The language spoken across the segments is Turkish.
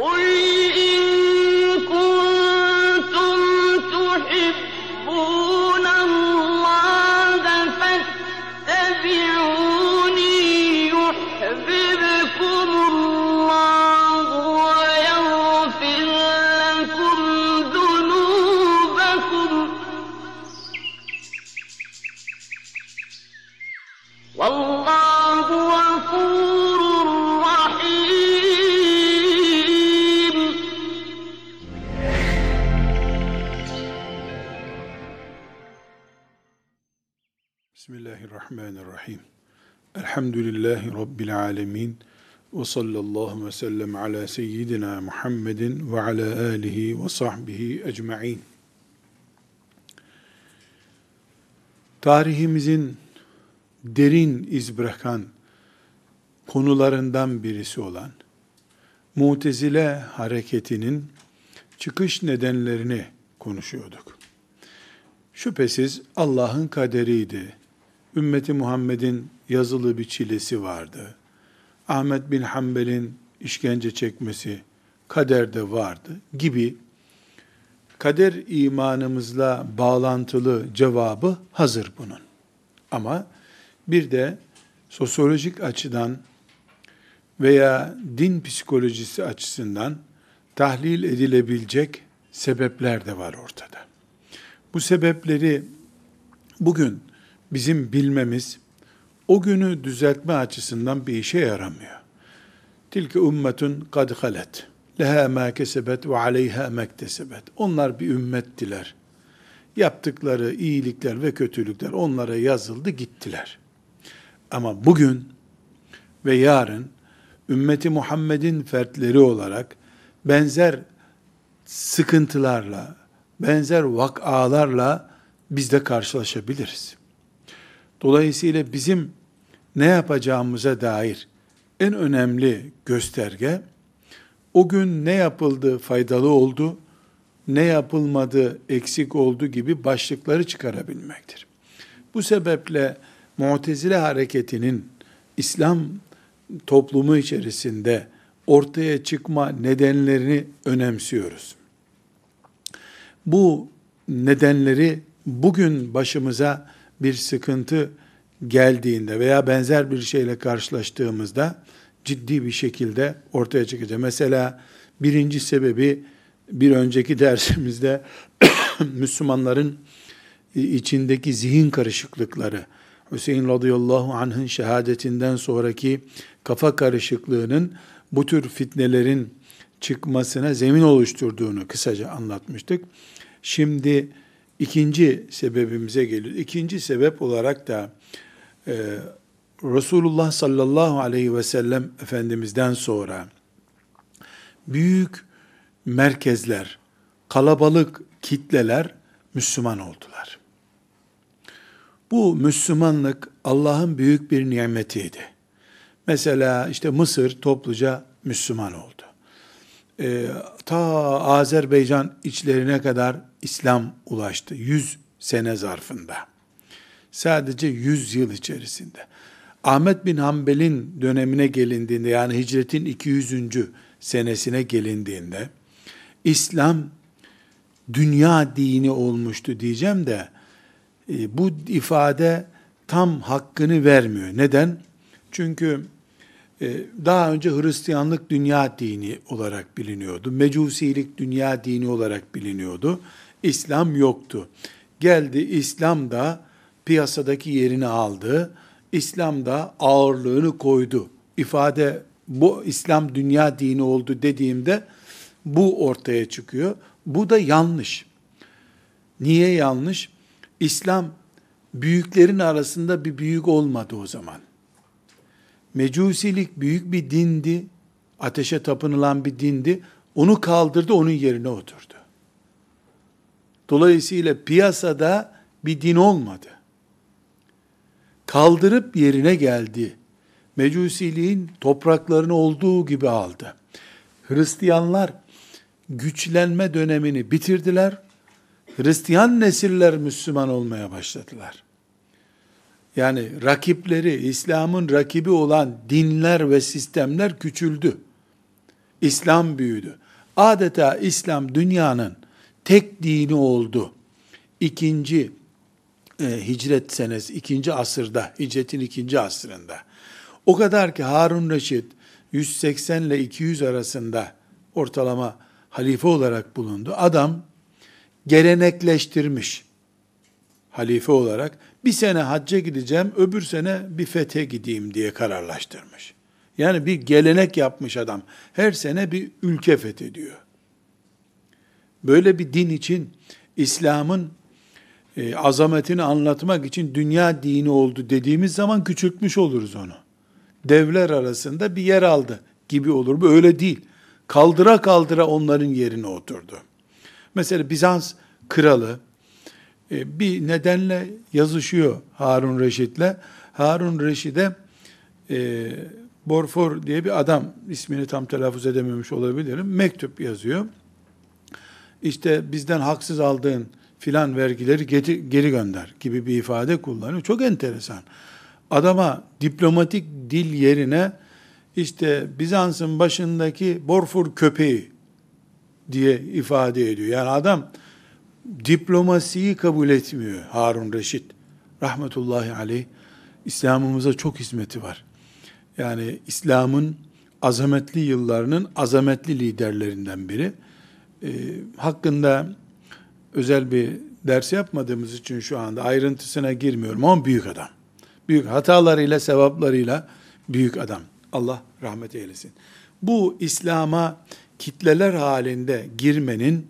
Oy! Rabbil alemin. Ve sallallahu ve sellem ala seyyidina Muhammedin ve ala alihi ve sahbihi ecma'in. Tarihimizin derin iz bırakan konularından birisi olan Mutezile hareketinin çıkış nedenlerini konuşuyorduk. Şüphesiz Allah'ın kaderiydi. Ümmeti Muhammed'in yazılı bir çilesi vardı. Ahmet bin Hanbel'in işkence çekmesi kaderde vardı gibi kader imanımızla bağlantılı cevabı hazır bunun. Ama bir de sosyolojik açıdan veya din psikolojisi açısından tahlil edilebilecek sebepler de var ortada. Bu sebepleri bugün bizim bilmemiz o günü düzeltme açısından bir işe yaramıyor. Tilke ümmetun kad halet. Leha ma kesebet ve aleyha mektesebet. Onlar bir ümmettiler. Yaptıkları iyilikler ve kötülükler onlara yazıldı gittiler. Ama bugün ve yarın ümmeti Muhammed'in fertleri olarak benzer sıkıntılarla, benzer vakalarla biz de karşılaşabiliriz. Dolayısıyla bizim ne yapacağımıza dair en önemli gösterge o gün ne yapıldı faydalı oldu, ne yapılmadı eksik oldu gibi başlıkları çıkarabilmektir. Bu sebeple Mu'tezile hareketinin İslam toplumu içerisinde ortaya çıkma nedenlerini önemsiyoruz. Bu nedenleri bugün başımıza bir sıkıntı geldiğinde veya benzer bir şeyle karşılaştığımızda ciddi bir şekilde ortaya çıkacak. Mesela birinci sebebi bir önceki dersimizde Müslümanların içindeki zihin karışıklıkları, Hüseyin radıyallahu anh'ın şehadetinden sonraki kafa karışıklığının bu tür fitnelerin çıkmasına zemin oluşturduğunu kısaca anlatmıştık. Şimdi ikinci sebebimize geliyor. İkinci sebep olarak da e, Resulullah sallallahu aleyhi ve sellem Efendimiz'den sonra büyük merkezler, kalabalık kitleler Müslüman oldular. Bu Müslümanlık Allah'ın büyük bir nimetiydi. Mesela işte Mısır topluca Müslüman oldu. Ee, ta Azerbaycan içlerine kadar İslam ulaştı. Yüz sene zarfında. Sadece yüz yıl içerisinde. Ahmet bin Hanbel'in dönemine gelindiğinde yani hicretin 200. senesine gelindiğinde İslam dünya dini olmuştu diyeceğim de e, bu ifade tam hakkını vermiyor. Neden? Çünkü e, daha önce Hristiyanlık dünya dini olarak biliniyordu. Mecusilik dünya dini olarak biliniyordu. İslam yoktu. Geldi İslam da piyasadaki yerini aldı. İslam da ağırlığını koydu. İfade bu İslam dünya dini oldu dediğimde bu ortaya çıkıyor. Bu da yanlış. Niye yanlış? İslam büyüklerin arasında bir büyük olmadı o zaman. Mecusilik büyük bir dindi. Ateşe tapınılan bir dindi. Onu kaldırdı, onun yerine oturdu. Dolayısıyla piyasada bir din olmadı. Kaldırıp yerine geldi. Mecusiliğin topraklarını olduğu gibi aldı. Hristiyanlar güçlenme dönemini bitirdiler. Hristiyan nesiller Müslüman olmaya başladılar. Yani rakipleri, İslam'ın rakibi olan dinler ve sistemler küçüldü. İslam büyüdü. Adeta İslam dünyanın tek dini oldu. İkinci e, hicret senesi, ikinci asırda, hicretin ikinci asrında. O kadar ki Harun Reşit 180 ile 200 arasında ortalama halife olarak bulundu. Adam gelenekleştirmiş halife olarak bir sene hacca gideceğim, öbür sene bir fethe gideyim diye kararlaştırmış. Yani bir gelenek yapmış adam. Her sene bir ülke fethediyor. Böyle bir din için İslam'ın e, azametini anlatmak için dünya dini oldu dediğimiz zaman küçültmüş oluruz onu. Devler arasında bir yer aldı gibi olur. Bu öyle değil. Kaldıra kaldıra onların yerine oturdu. Mesela Bizans kralı e, bir nedenle yazışıyor Harun Reşit'le. Harun Reşit'e e, Borfor diye bir adam, ismini tam telaffuz edememiş olabilirim, mektup yazıyor. İşte bizden haksız aldığın filan vergileri geri, gönder gibi bir ifade kullanıyor. Çok enteresan. Adama diplomatik dil yerine işte Bizans'ın başındaki Borfur köpeği diye ifade ediyor. Yani adam diplomasiyi kabul etmiyor Harun Reşit. Rahmetullahi aleyh. İslam'ımıza çok hizmeti var. Yani İslam'ın azametli yıllarının azametli liderlerinden biri. E, hakkında özel bir ders yapmadığımız için şu anda ayrıntısına girmiyorum ama büyük adam. Büyük hatalarıyla, sevaplarıyla büyük adam. Allah rahmet eylesin. Bu İslam'a kitleler halinde girmenin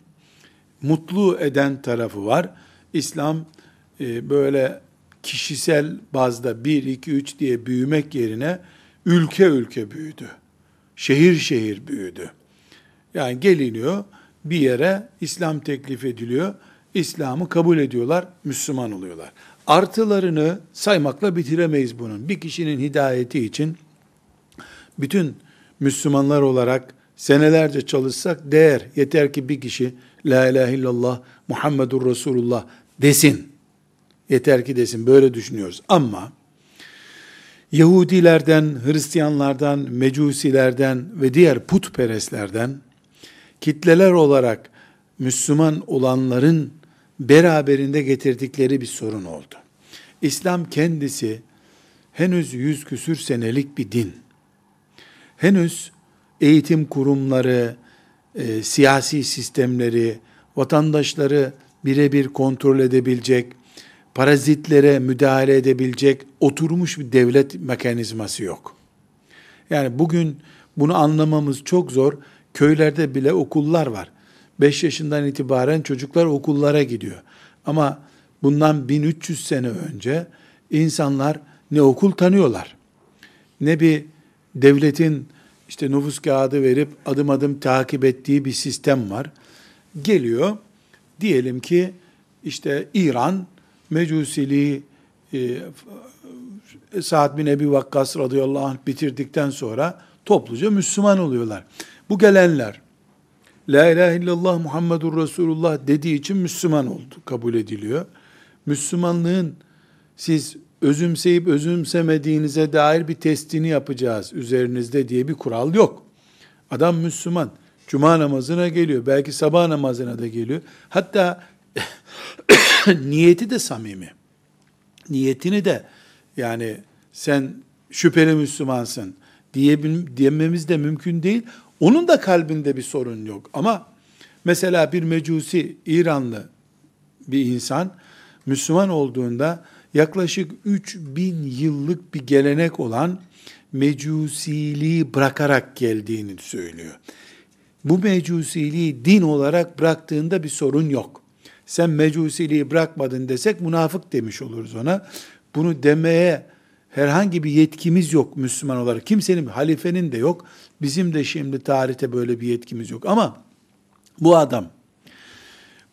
mutlu eden tarafı var. İslam e, böyle kişisel bazda 1, 2, 3 diye büyümek yerine ülke ülke büyüdü. Şehir şehir büyüdü. Yani geliniyor bir yere İslam teklif ediliyor. İslam'ı kabul ediyorlar, Müslüman oluyorlar. Artılarını saymakla bitiremeyiz bunun. Bir kişinin hidayeti için bütün Müslümanlar olarak senelerce çalışsak değer. Yeter ki bir kişi La ilahe illallah Muhammedur Resulullah desin. Yeter ki desin. Böyle düşünüyoruz. Ama Yahudilerden, Hristiyanlardan, Mecusilerden ve diğer putperestlerden kitleler olarak Müslüman olanların beraberinde getirdikleri bir sorun oldu. İslam kendisi henüz yüz küsür senelik bir din. Henüz eğitim kurumları, e, siyasi sistemleri, vatandaşları birebir kontrol edebilecek, parazitlere müdahale edebilecek oturmuş bir devlet mekanizması yok. Yani bugün bunu anlamamız çok zor. Köylerde bile okullar var. 5 yaşından itibaren çocuklar okullara gidiyor. Ama bundan 1300 sene önce insanlar ne okul tanıyorlar, ne bir devletin işte nüfus kağıdı verip adım adım takip ettiği bir sistem var. Geliyor, diyelim ki işte İran Mecusiliği e, Sa'd bin Ebi Vakkas radıyallahu anh bitirdikten sonra topluca Müslüman oluyorlar. Bu gelenler La ilahe illallah Muhammedur Resulullah dediği için Müslüman oldu, kabul ediliyor. Müslümanlığın siz özümseyip özümsemediğinize dair bir testini yapacağız üzerinizde diye bir kural yok. Adam Müslüman. Cuma namazına geliyor. Belki sabah namazına da geliyor. Hatta niyeti de samimi. Niyetini de yani sen şüpheli Müslümansın diye diyememiz de mümkün değil. Onun da kalbinde bir sorun yok. Ama mesela bir mecusi İranlı bir insan Müslüman olduğunda yaklaşık 3000 yıllık bir gelenek olan mecusiliği bırakarak geldiğini söylüyor. Bu mecusiliği din olarak bıraktığında bir sorun yok. Sen mecusiliği bırakmadın desek münafık demiş oluruz ona. Bunu demeye herhangi bir yetkimiz yok Müslüman olarak. Kimsenin, halifenin de yok. Bizim de şimdi tarihte böyle bir yetkimiz yok. Ama bu adam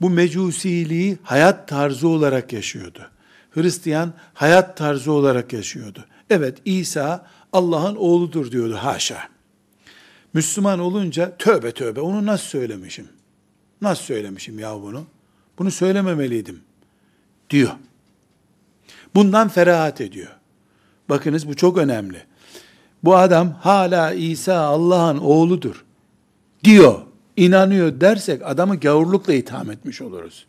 bu mecusiliği hayat tarzı olarak yaşıyordu. Hristiyan hayat tarzı olarak yaşıyordu. Evet İsa Allah'ın oğludur diyordu haşa. Müslüman olunca tövbe tövbe onu nasıl söylemişim? Nasıl söylemişim ya bunu? Bunu söylememeliydim diyor. Bundan ferahat ediyor. Bakınız bu çok önemli. Bu adam hala İsa Allah'ın oğludur diyor, inanıyor dersek adamı gavurlukla itham etmiş oluruz.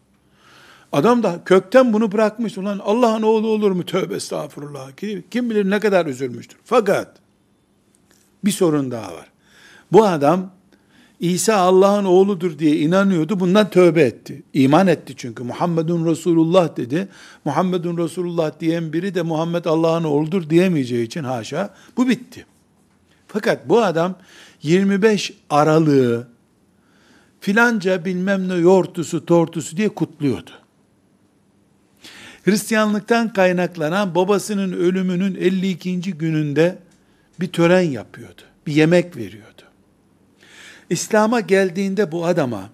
Adam da kökten bunu bırakmış. Ulan Allah'ın oğlu olur mu? Tövbe estağfurullah. Kim bilir ne kadar üzülmüştür. Fakat bir sorun daha var. Bu adam İsa Allah'ın oğludur diye inanıyordu. Bundan tövbe etti. İman etti çünkü. Muhammedun Resulullah dedi. Muhammedun Resulullah diyen biri de Muhammed Allah'ın oğludur diyemeyeceği için haşa. Bu bitti. Fakat bu adam 25 Aralık'ı filanca bilmem ne yortusu tortusu diye kutluyordu. Hristiyanlıktan kaynaklanan babasının ölümünün 52. gününde bir tören yapıyordu. Bir yemek veriyordu. İslam'a geldiğinde bu adama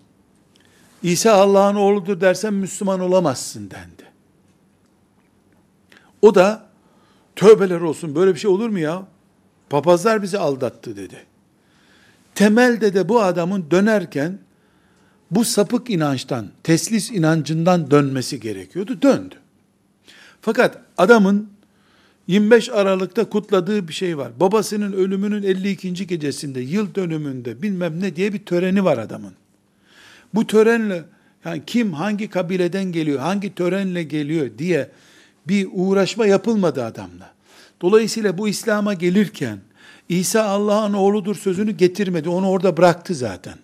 İsa Allah'ın oğludur dersen Müslüman olamazsın dendi. O da tövbeler olsun böyle bir şey olur mu ya? Papazlar bizi aldattı dedi. Temelde de bu adamın dönerken bu sapık inançtan, teslis inancından dönmesi gerekiyordu. Döndü. Fakat adamın 25 Aralık'ta kutladığı bir şey var. Babasının ölümünün 52. gecesinde, yıl dönümünde bilmem ne diye bir töreni var adamın. Bu törenle yani kim hangi kabileden geliyor, hangi törenle geliyor diye bir uğraşma yapılmadı adamla. Dolayısıyla bu İslam'a gelirken İsa Allah'ın oğludur sözünü getirmedi. Onu orada bıraktı zaten.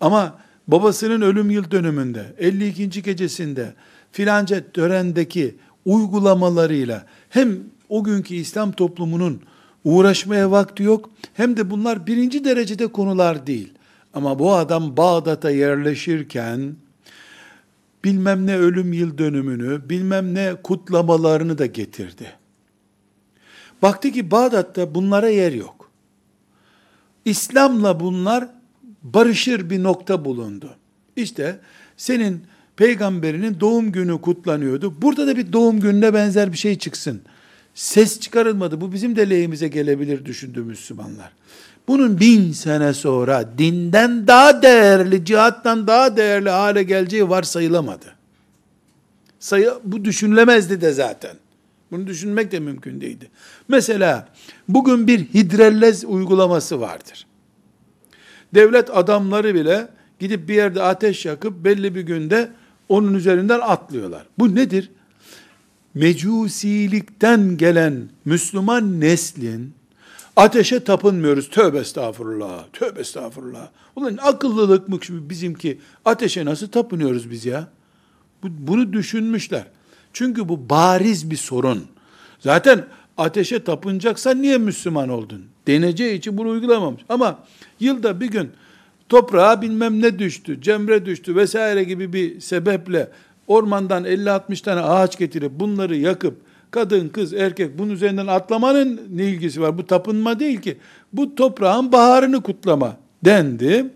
Ama babasının ölüm yıl dönümünde 52. gecesinde filanca törendeki uygulamalarıyla hem o günkü İslam toplumunun uğraşmaya vakti yok hem de bunlar birinci derecede konular değil. Ama bu adam Bağdat'a yerleşirken bilmem ne ölüm yıl dönümünü, bilmem ne kutlamalarını da getirdi. Baktı ki Bağdat'ta bunlara yer yok. İslam'la bunlar barışır bir nokta bulundu. İşte senin peygamberinin doğum günü kutlanıyordu. Burada da bir doğum gününe benzer bir şey çıksın. Ses çıkarılmadı. Bu bizim de lehimize gelebilir düşündü Müslümanlar. Bunun bin sene sonra dinden daha değerli, cihattan daha değerli hale geleceği varsayılamadı. Sayı, bu düşünülemezdi de zaten. Bunu düşünmek de mümkün değildi. Mesela bugün bir hidrellez uygulaması vardır. Devlet adamları bile gidip bir yerde ateş yakıp belli bir günde onun üzerinden atlıyorlar. Bu nedir? Mecusilikten gelen Müslüman neslin ateşe tapınmıyoruz. Tövbe estağfurullah, tövbe estağfurullah. Ulan akıllılık mı bizimki? Ateşe nasıl tapınıyoruz biz ya? Bunu düşünmüşler. Çünkü bu bariz bir sorun. Zaten ateşe tapınacaksan niye Müslüman oldun? Deneceği için bunu uygulamamış. Ama yılda bir gün toprağa bilmem ne düştü, cemre düştü vesaire gibi bir sebeple ormandan 50-60 tane ağaç getirip bunları yakıp kadın, kız, erkek bunun üzerinden atlamanın ne ilgisi var? Bu tapınma değil ki. Bu toprağın baharını kutlama dendi.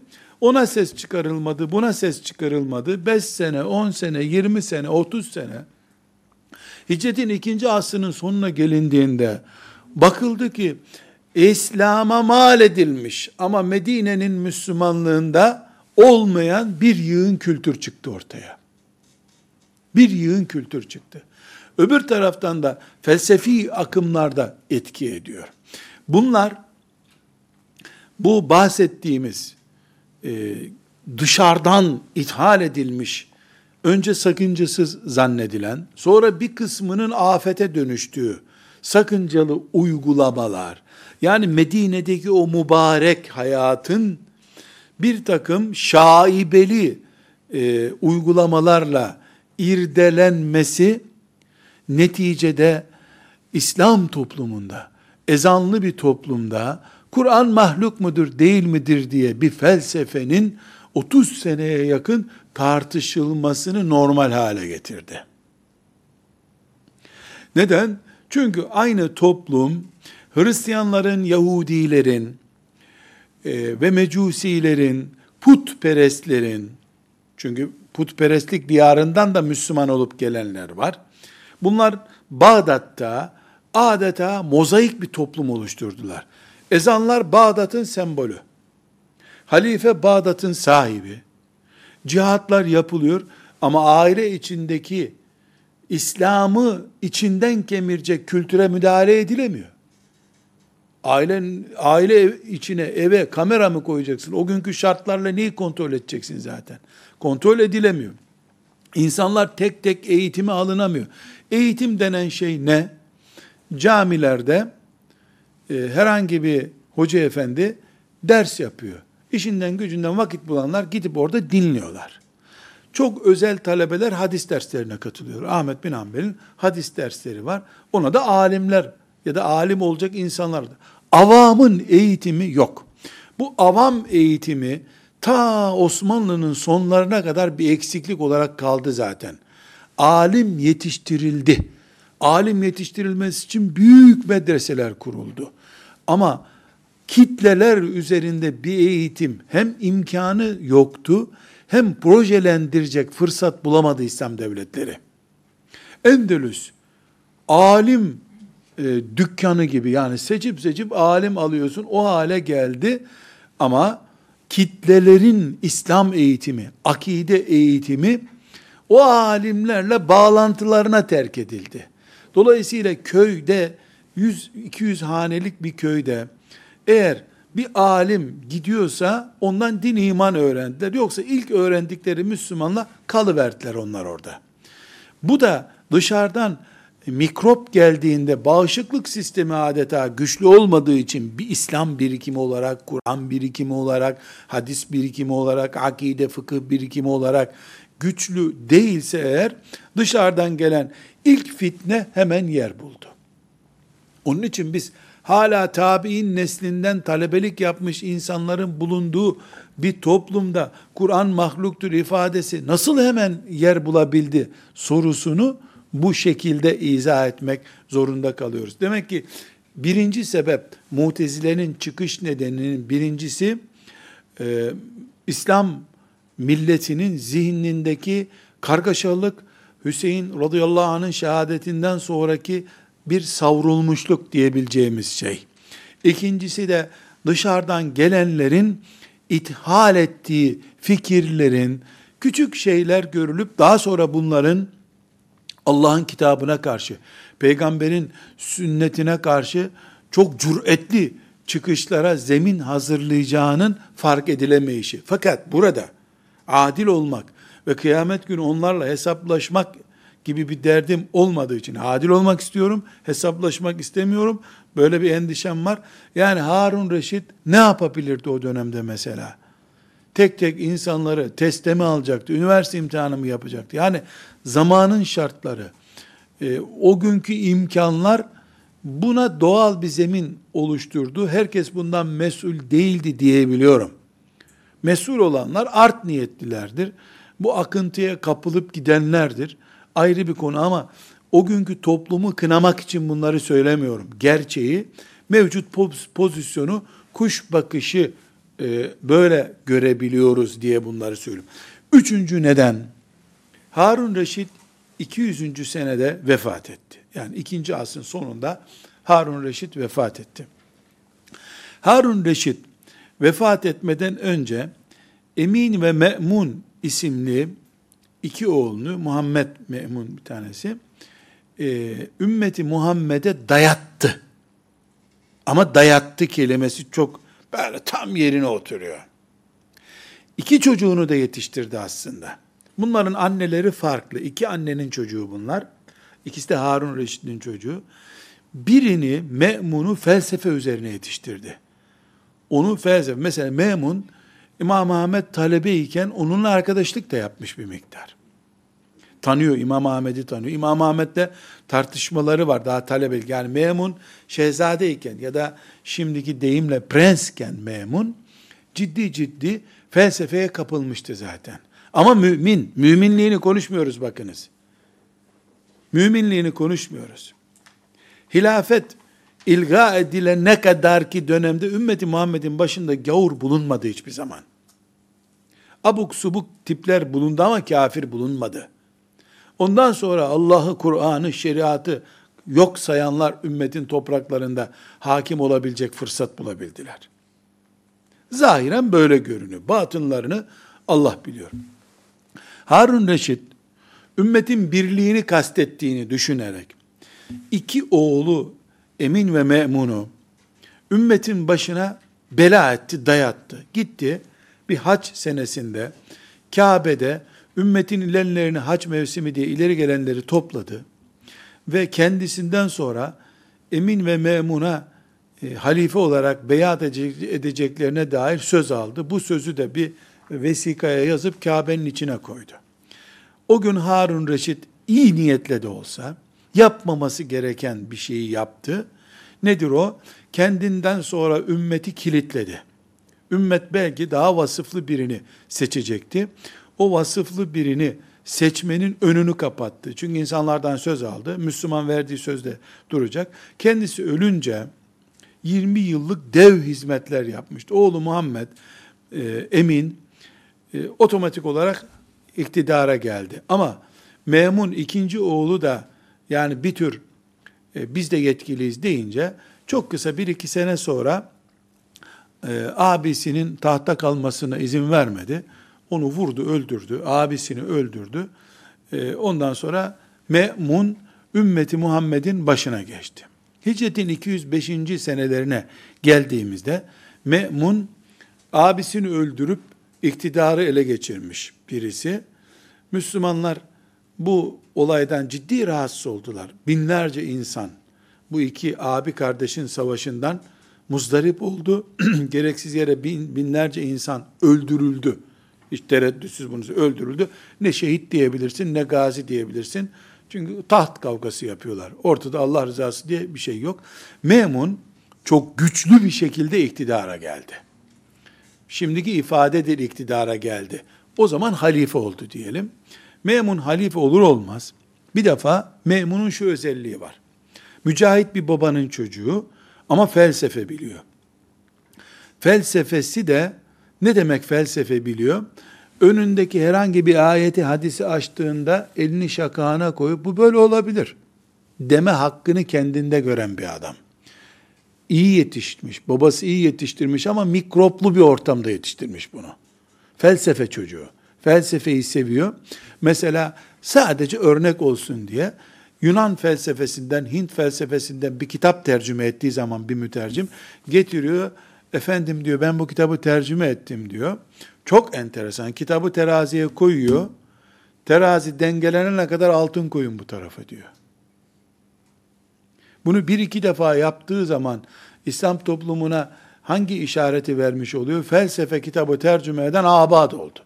Ona ses çıkarılmadı, buna ses çıkarılmadı. 5 sene, 10 sene, 20 sene, 30 sene. Hicretin ikinci asrının sonuna gelindiğinde bakıldı ki İslam'a mal edilmiş ama Medine'nin Müslümanlığında olmayan bir yığın kültür çıktı ortaya. Bir yığın kültür çıktı. Öbür taraftan da felsefi akımlar da etki ediyor. Bunlar bu bahsettiğimiz e, dışarıdan ithal edilmiş, önce sakıncasız zannedilen, sonra bir kısmının afete dönüştüğü sakıncalı uygulamalar, yani Medine'deki o mübarek hayatın bir takım şaibeli e, uygulamalarla irdelenmesi neticede İslam toplumunda, ezanlı bir toplumda Kur'an mahluk mudur değil midir diye bir felsefenin 30 seneye yakın tartışılmasını normal hale getirdi. Neden? Çünkü aynı toplum Hristiyanların, Yahudilerin e, ve Mecusilerin, putperestlerin, çünkü putperestlik diyarından da Müslüman olup gelenler var. Bunlar Bağdat'ta adeta mozaik bir toplum oluşturdular. Ezanlar Bağdat'ın sembolü. Halife Bağdat'ın sahibi. Cihatlar yapılıyor ama aile içindeki İslam'ı içinden kemirecek kültüre müdahale edilemiyor. Ailen, aile içine, eve kamera mı koyacaksın? O günkü şartlarla neyi kontrol edeceksin zaten? Kontrol edilemiyor. İnsanlar tek tek eğitime alınamıyor. Eğitim denen şey ne? Camilerde e, herhangi bir hoca efendi ders yapıyor. İşinden gücünden vakit bulanlar gidip orada dinliyorlar. Çok özel talebeler hadis derslerine katılıyor. Ahmet bin Hanbel'in hadis dersleri var. Ona da alimler ya da alim olacak insanlar da. Avamın eğitimi yok. Bu avam eğitimi ta Osmanlı'nın sonlarına kadar bir eksiklik olarak kaldı zaten. Alim yetiştirildi. Alim yetiştirilmesi için büyük medreseler kuruldu. Ama kitleler üzerinde bir eğitim hem imkanı yoktu hem projelendirecek fırsat bulamadı İslam devletleri. Endülüs alim e, dükkanı gibi yani seçip seçip alim alıyorsun o hale geldi ama kitlelerin İslam eğitimi, akide eğitimi o alimlerle bağlantılarına terk edildi. Dolayısıyla köyde 100-200 hanelik bir köyde eğer bir alim gidiyorsa ondan din iman öğrendiler. Yoksa ilk öğrendikleri Müslümanla kalıverdiler onlar orada. Bu da dışarıdan mikrop geldiğinde bağışıklık sistemi adeta güçlü olmadığı için bir İslam birikimi olarak, Kur'an birikimi olarak, hadis birikimi olarak, akide fıkıh birikimi olarak güçlü değilse eğer dışarıdan gelen ilk fitne hemen yer buldu. Onun için biz hala tabi'in neslinden talebelik yapmış insanların bulunduğu bir toplumda Kur'an mahluktur ifadesi nasıl hemen yer bulabildi sorusunu bu şekilde izah etmek zorunda kalıyoruz. Demek ki birinci sebep mutezilerin çıkış nedeninin birincisi e, İslam milletinin zihnindeki kargaşalık Hüseyin radıyallahu anh'ın şehadetinden sonraki bir savrulmuşluk diyebileceğimiz şey. İkincisi de dışarıdan gelenlerin ithal ettiği fikirlerin küçük şeyler görülüp daha sonra bunların Allah'ın kitabına karşı, peygamberin sünnetine karşı çok cüretli çıkışlara zemin hazırlayacağının fark edilemeyişi. Fakat burada adil olmak ve kıyamet günü onlarla hesaplaşmak gibi bir derdim olmadığı için adil olmak istiyorum, hesaplaşmak istemiyorum. Böyle bir endişem var. Yani Harun Reşit ne yapabilirdi o dönemde mesela? Tek tek insanları teste mi alacaktı, üniversite imtihanı mı yapacaktı? Yani zamanın şartları, e, o günkü imkanlar buna doğal bir zemin oluşturdu. Herkes bundan mesul değildi diyebiliyorum. Mesul olanlar art niyetlilerdir. Bu akıntıya kapılıp gidenlerdir ayrı bir konu ama o günkü toplumu kınamak için bunları söylemiyorum. Gerçeği, mevcut pozisyonu, kuş bakışı e, böyle görebiliyoruz diye bunları söylüyorum. Üçüncü neden, Harun Reşit 200. senede vefat etti. Yani ikinci asrın sonunda Harun Reşit vefat etti. Harun Reşit vefat etmeden önce Emin ve Me'mun isimli iki oğlunu Muhammed Me'mun bir tanesi e, ümmeti Muhammed'e dayattı. Ama dayattı kelimesi çok böyle tam yerine oturuyor. İki çocuğunu da yetiştirdi aslında. Bunların anneleri farklı. İki annenin çocuğu bunlar. İkisi de Harun Reşit'in çocuğu. Birini Me'mun'u felsefe üzerine yetiştirdi. Onu felsefe, mesela Me'mun İmam Ahmet talebeyken onunla arkadaşlık da yapmış bir miktar. Tanıyor, İmam Ahmet'i tanıyor. İmam Ahmet'le tartışmaları var daha talebelik. Yani Memun şehzadeyken ya da şimdiki deyimle prensken Memun ciddi ciddi felsefeye kapılmıştı zaten. Ama mümin, müminliğini konuşmuyoruz bakınız. Müminliğini konuşmuyoruz. Hilafet ilga edilene kadar ki dönemde ümmeti Muhammed'in başında gavur bulunmadı hiçbir zaman. Abuk subuk tipler bulundu ama kafir bulunmadı. Ondan sonra Allah'ı, Kur'an'ı, şeriatı yok sayanlar ümmetin topraklarında hakim olabilecek fırsat bulabildiler. Zahiren böyle görünüyor. Batınlarını Allah biliyor. Harun Reşit, ümmetin birliğini kastettiğini düşünerek, iki oğlu Emin ve Me'mun'u ümmetin başına bela etti, dayattı. Gitti bir haç senesinde Kabe'de ümmetin ilerlerini haç mevsimi diye ileri gelenleri topladı ve kendisinden sonra Emin ve Memun'a e, halife olarak beyat edeceklerine dair söz aldı. Bu sözü de bir vesikaya yazıp Kabe'nin içine koydu. O gün Harun Reşit iyi niyetle de olsa yapmaması gereken bir şeyi yaptı. Nedir o? Kendinden sonra ümmeti kilitledi. Ümmet belki daha vasıflı birini seçecekti. O vasıflı birini seçmenin önünü kapattı. Çünkü insanlardan söz aldı. Müslüman verdiği sözde duracak. Kendisi ölünce 20 yıllık dev hizmetler yapmıştı. Oğlu Muhammed e, Emin e, otomatik olarak iktidara geldi. Ama Memun ikinci oğlu da yani bir tür e, biz de yetkiliyiz deyince çok kısa bir iki sene sonra e, abisinin tahta kalmasına izin vermedi. Onu vurdu, öldürdü. Abisini öldürdü. E, ondan sonra Me'mun ümmeti Muhammed'in başına geçti. Hicretin 205. senelerine geldiğimizde Me'mun abisini öldürüp iktidarı ele geçirmiş birisi. Müslümanlar bu olaydan ciddi rahatsız oldular. Binlerce insan bu iki abi kardeşin savaşından muzdarip oldu. Gereksiz yere bin, binlerce insan öldürüldü. Hiç tereddütsüz bunu öldürüldü. Ne şehit diyebilirsin ne gazi diyebilirsin. Çünkü taht kavgası yapıyorlar. Ortada Allah rızası diye bir şey yok. Memun çok güçlü bir şekilde iktidara geldi. Şimdiki ifadedir iktidara geldi. O zaman halife oldu diyelim. Memun halife olur olmaz. Bir defa Memun'un şu özelliği var. Mücahit bir babanın çocuğu ama felsefe biliyor. Felsefesi de ne demek felsefe biliyor? Önündeki herhangi bir ayeti hadisi açtığında elini şakağına koyup bu böyle olabilir deme hakkını kendinde gören bir adam. İyi yetişmiş, babası iyi yetiştirmiş ama mikroplu bir ortamda yetiştirmiş bunu. Felsefe çocuğu. Felsefeyi seviyor. Mesela sadece örnek olsun diye Yunan felsefesinden, Hint felsefesinden bir kitap tercüme ettiği zaman bir mütercim getiriyor. Efendim diyor ben bu kitabı tercüme ettim diyor. Çok enteresan. Kitabı teraziye koyuyor. Terazi dengelenene kadar altın koyun bu tarafa diyor. Bunu bir iki defa yaptığı zaman İslam toplumuna hangi işareti vermiş oluyor? Felsefe kitabı tercüme eden abad oldu.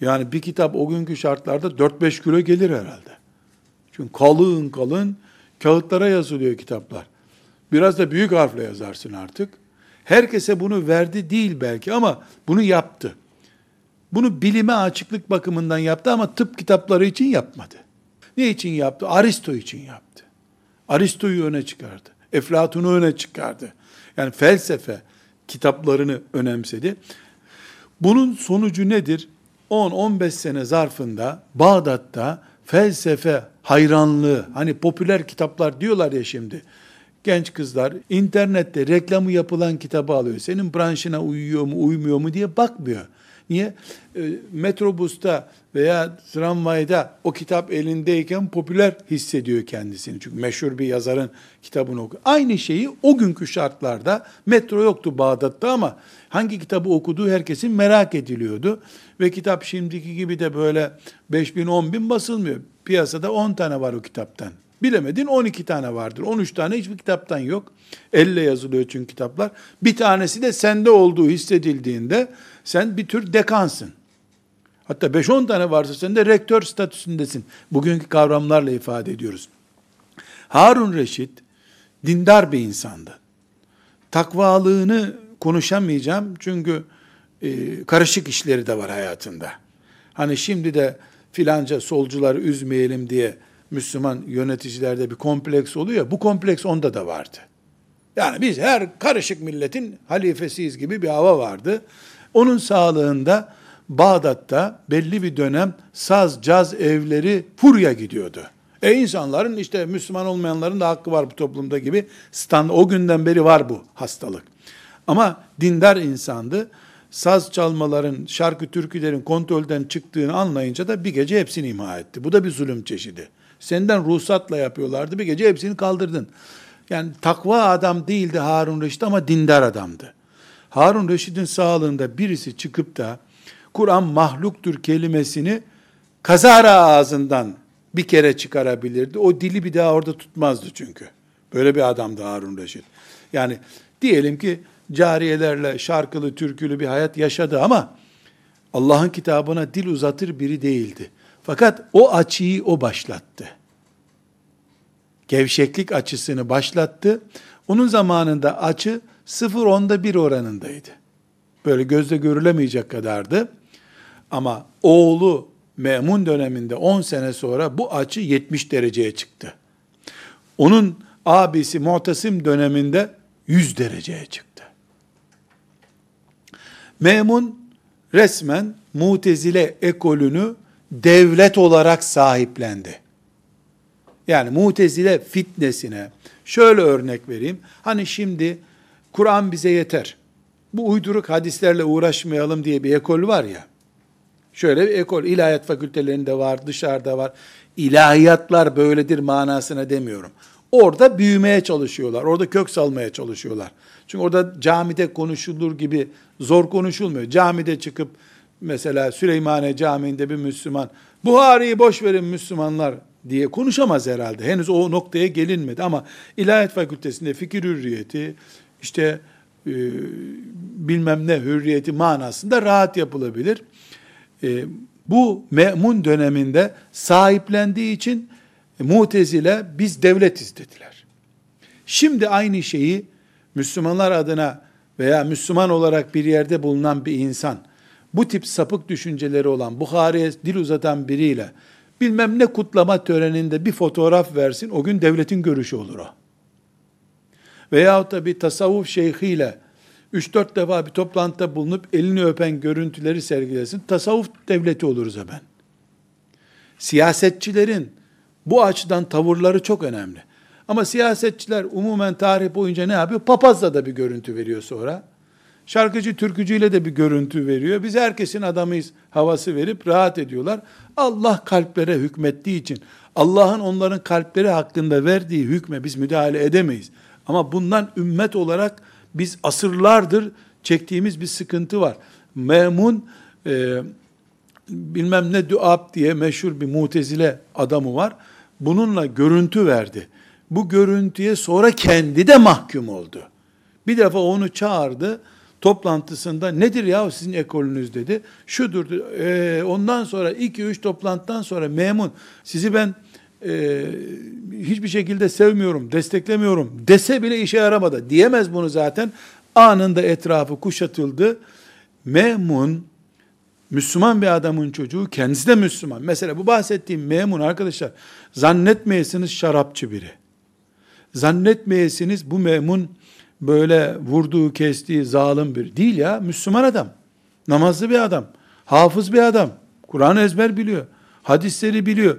Yani bir kitap o günkü şartlarda 4-5 kilo gelir herhalde. Çünkü kalın kalın kağıtlara yazılıyor kitaplar. Biraz da büyük harfle yazarsın artık. Herkese bunu verdi değil belki ama bunu yaptı. Bunu bilime açıklık bakımından yaptı ama tıp kitapları için yapmadı. Ne için yaptı? Aristo için yaptı. Aristo'yu öne çıkardı. Eflatun'u öne çıkardı. Yani felsefe kitaplarını önemsedi. Bunun sonucu nedir? 10-15 sene zarfında Bağdat'ta felsefe hayranlığı, hani popüler kitaplar diyorlar ya şimdi, genç kızlar internette reklamı yapılan kitabı alıyor. Senin branşına uyuyor mu, uymuyor mu diye bakmıyor. Niye? E, metrobusta veya tramvayda o kitap elindeyken popüler hissediyor kendisini. Çünkü meşhur bir yazarın kitabını okuyor. Aynı şeyi o günkü şartlarda metro yoktu Bağdat'ta ama hangi kitabı okuduğu herkesin merak ediliyordu. Ve kitap şimdiki gibi de böyle 5 bin 10 bin basılmıyor. Piyasada 10 tane var o kitaptan. Bilemedin 12 tane vardır. 13 tane hiçbir kitaptan yok. Elle yazılıyor çünkü kitaplar. Bir tanesi de sende olduğu hissedildiğinde sen bir tür dekansın. Hatta 5-10 tane varsa sen de rektör statüsündesin. Bugünkü kavramlarla ifade ediyoruz. Harun Reşit dindar bir insandı. Takvalığını konuşamayacağım çünkü e, karışık işleri de var hayatında. Hani şimdi de filanca solcuları üzmeyelim diye Müslüman yöneticilerde bir kompleks oluyor. Bu kompleks onda da vardı. Yani biz her karışık milletin halifesiyiz gibi bir hava vardı. Onun sağlığında Bağdat'ta belli bir dönem saz, caz evleri furya gidiyordu. E insanların işte Müslüman olmayanların da hakkı var bu toplumda gibi stand o günden beri var bu hastalık. Ama dindar insandı. Saz çalmaların, şarkı türkülerin kontrolden çıktığını anlayınca da bir gece hepsini imha etti. Bu da bir zulüm çeşidi. Senden ruhsatla yapıyorlardı. Bir gece hepsini kaldırdın. Yani takva adam değildi Harun Reşit ama dindar adamdı. Harun Reşit'in sağlığında birisi çıkıp da Kur'an mahluktur kelimesini kazara ağzından bir kere çıkarabilirdi. O dili bir daha orada tutmazdı çünkü. Böyle bir adamdı Harun Reşit. Yani diyelim ki cariyelerle şarkılı, türkülü bir hayat yaşadı ama Allah'ın kitabına dil uzatır biri değildi. Fakat o açıyı o başlattı. Gevşeklik açısını başlattı. Onun zamanında açı 0 onda 1 oranındaydı. Böyle gözle görülemeyecek kadardı. Ama oğlu Memun döneminde 10 sene sonra bu açı 70 dereceye çıktı. Onun abisi Mu'tasim döneminde 100 dereceye çıktı. Memun resmen Mutezile ekolünü devlet olarak sahiplendi. Yani Mutezile fitnesine şöyle örnek vereyim. Hani şimdi Kur'an bize yeter. Bu uyduruk hadislerle uğraşmayalım diye bir ekol var ya. Şöyle bir ekol, ilahiyat fakültelerinde var, dışarıda var. İlahiyatlar böyledir manasına demiyorum. Orada büyümeye çalışıyorlar, orada kök salmaya çalışıyorlar. Çünkü orada camide konuşulur gibi zor konuşulmuyor. Camide çıkıp mesela Süleymaniye Camii'nde bir Müslüman, Buhari'yi boş verin Müslümanlar diye konuşamaz herhalde. Henüz o noktaya gelinmedi ama İlahiyat Fakültesinde fikir hürriyeti, işte e, bilmem ne hürriyeti manasında rahat yapılabilir. E, bu memun döneminde sahiplendiği için e, mutezile biz devletiz dediler. Şimdi aynı şeyi Müslümanlar adına veya Müslüman olarak bir yerde bulunan bir insan, bu tip sapık düşünceleri olan, Bukhari'ye dil uzatan biriyle, bilmem ne kutlama töreninde bir fotoğraf versin, o gün devletin görüşü olur o. Veyahut da bir tasavvuf şeyhiyle 3-4 defa bir toplantıda bulunup elini öpen görüntüleri sergilesin. Tasavvuf devleti oluruz ben. Siyasetçilerin bu açıdan tavırları çok önemli. Ama siyasetçiler umumen tarih boyunca ne yapıyor? Papazla da bir görüntü veriyor sonra. Şarkıcı, türkücüyle de bir görüntü veriyor. Biz herkesin adamıyız havası verip rahat ediyorlar. Allah kalplere hükmettiği için, Allah'ın onların kalpleri hakkında verdiği hükme biz müdahale edemeyiz. Ama bundan ümmet olarak biz asırlardır çektiğimiz bir sıkıntı var. Memun e, bilmem ne Duab diye meşhur bir mutezile adamı var. Bununla görüntü verdi. Bu görüntüye sonra kendi de mahkum oldu. Bir defa onu çağırdı toplantısında nedir ya sizin ekolünüz dedi. Şudur. E, ondan sonra iki üç toplantıdan sonra memun sizi ben e, hiçbir şekilde sevmiyorum, desteklemiyorum dese bile işe yaramadı. Diyemez bunu zaten. Anında etrafı kuşatıldı. Memun, Müslüman bir adamın çocuğu, kendisi de Müslüman. Mesela bu bahsettiğim memun arkadaşlar, zannetmeyesiniz şarapçı biri. Zannetmeyesiniz bu memun böyle vurduğu, kestiği zalim bir değil ya. Müslüman adam. Namazlı bir adam. Hafız bir adam. Kur'an ezber biliyor. Hadisleri biliyor.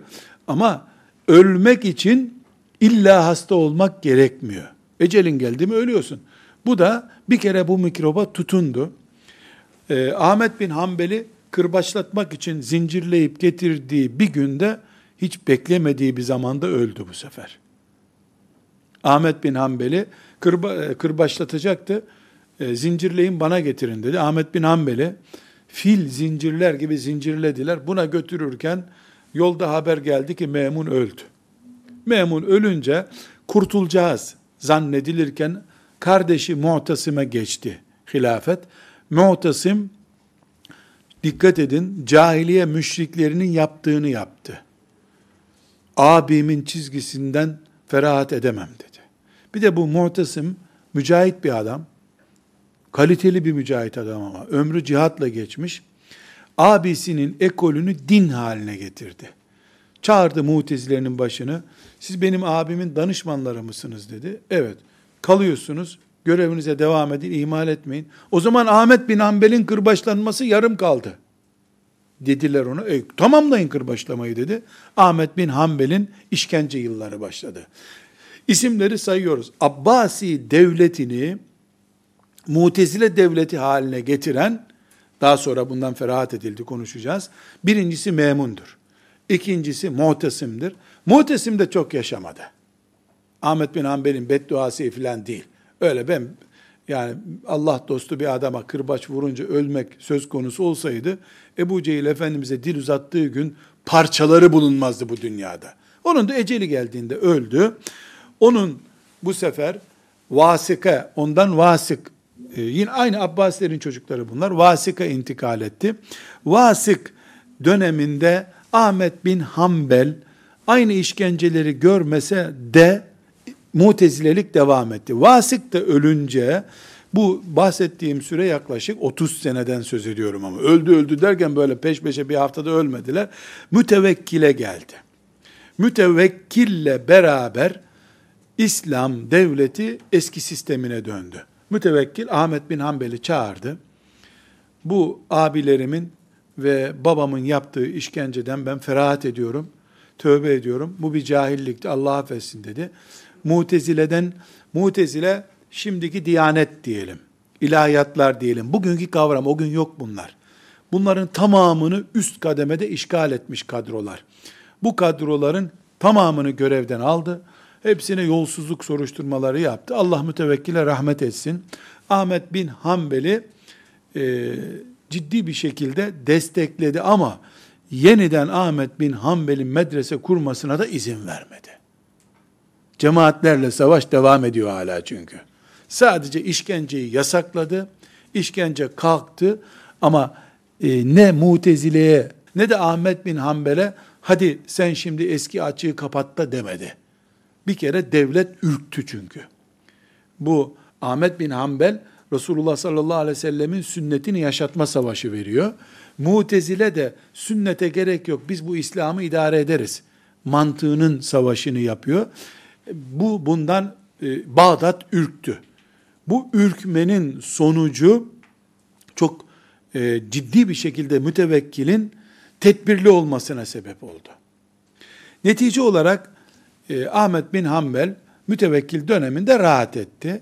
Ama ölmek için illa hasta olmak gerekmiyor. Ecelin geldi mi ölüyorsun. Bu da bir kere bu mikroba tutundu. Ee, Ahmet bin Hanbel'i kırbaçlatmak için zincirleyip getirdiği bir günde hiç beklemediği bir zamanda öldü bu sefer. Ahmet bin Hanbel'i kırba, e, kırbaçlatacaktı. E, zincirleyin bana getirin dedi. Ahmet bin Hanbel'i fil zincirler gibi zincirlediler. Buna götürürken Yolda haber geldi ki Memun öldü. Memun ölünce kurtulacağız zannedilirken kardeşi Mu'tasim'e geçti hilafet. Mu'tasim dikkat edin cahiliye müşriklerinin yaptığını yaptı. Abimin çizgisinden ferahat edemem dedi. Bir de bu Mu'tasim mücahit bir adam. Kaliteli bir mücahit adam ama ömrü cihatla geçmiş abisinin ekolünü din haline getirdi. Çağırdı mutezilerinin başını. Siz benim abimin danışmanları mısınız dedi. Evet. Kalıyorsunuz. Görevinize devam edin. ihmal etmeyin. O zaman Ahmet bin Hanbel'in kırbaçlanması yarım kaldı. Dediler ona. E, tamamlayın kırbaçlamayı dedi. Ahmet bin Hanbel'in işkence yılları başladı. İsimleri sayıyoruz. Abbasi devletini Mutezile devleti haline getiren daha sonra bundan ferahat edildi konuşacağız. Birincisi memundur. İkincisi muhtesimdir. Muhtesim de çok yaşamadı. Ahmet bin Hanbel'in bedduası falan değil. Öyle ben yani Allah dostu bir adama kırbaç vurunca ölmek söz konusu olsaydı Ebu Cehil Efendimiz'e dil uzattığı gün parçaları bulunmazdı bu dünyada. Onun da eceli geldiğinde öldü. Onun bu sefer Vasika, ondan Vasık, e, yine aynı Abbasilerin çocukları bunlar. Vasika intikal etti. Vasık döneminde Ahmet bin Hanbel aynı işkenceleri görmese de mutezilelik devam etti. Vasık da ölünce bu bahsettiğim süre yaklaşık 30 seneden söz ediyorum ama öldü öldü derken böyle peş peşe bir haftada ölmediler. Mütevekkile geldi. Mütevekkille beraber İslam devleti eski sistemine döndü. Mütevekkil Ahmet bin Hanbel'i çağırdı. Bu abilerimin ve babamın yaptığı işkenceden ben ferahat ediyorum, tövbe ediyorum. Bu bir cahillikti, Allah affetsin dedi. Mutezile'den, Mutezile şimdiki diyanet diyelim, ilahiyatlar diyelim. Bugünkü kavram, o gün yok bunlar. Bunların tamamını üst kademede işgal etmiş kadrolar. Bu kadroların tamamını görevden aldı. Hepsine yolsuzluk soruşturmaları yaptı. Allah mütevekkile rahmet etsin. Ahmet bin Hanbel'i e, ciddi bir şekilde destekledi ama yeniden Ahmet bin Hanbel'in medrese kurmasına da izin vermedi. Cemaatlerle savaş devam ediyor hala çünkü. Sadece işkenceyi yasakladı. İşkence kalktı ama e, ne Mutezile'ye ne de Ahmet bin Hanbel'e hadi sen şimdi eski açığı kapat da demedi. Bir kere devlet ürktü çünkü. Bu Ahmet bin Hanbel Resulullah sallallahu aleyhi ve sellemin sünnetini yaşatma savaşı veriyor. Mutezile de sünnete gerek yok biz bu İslam'ı idare ederiz mantığının savaşını yapıyor. Bu bundan e, Bağdat ürktü. Bu ürkmenin sonucu çok e, ciddi bir şekilde mütevekkilin tedbirli olmasına sebep oldu. Netice olarak e, Ahmet bin Hanbel mütevekkil döneminde rahat etti.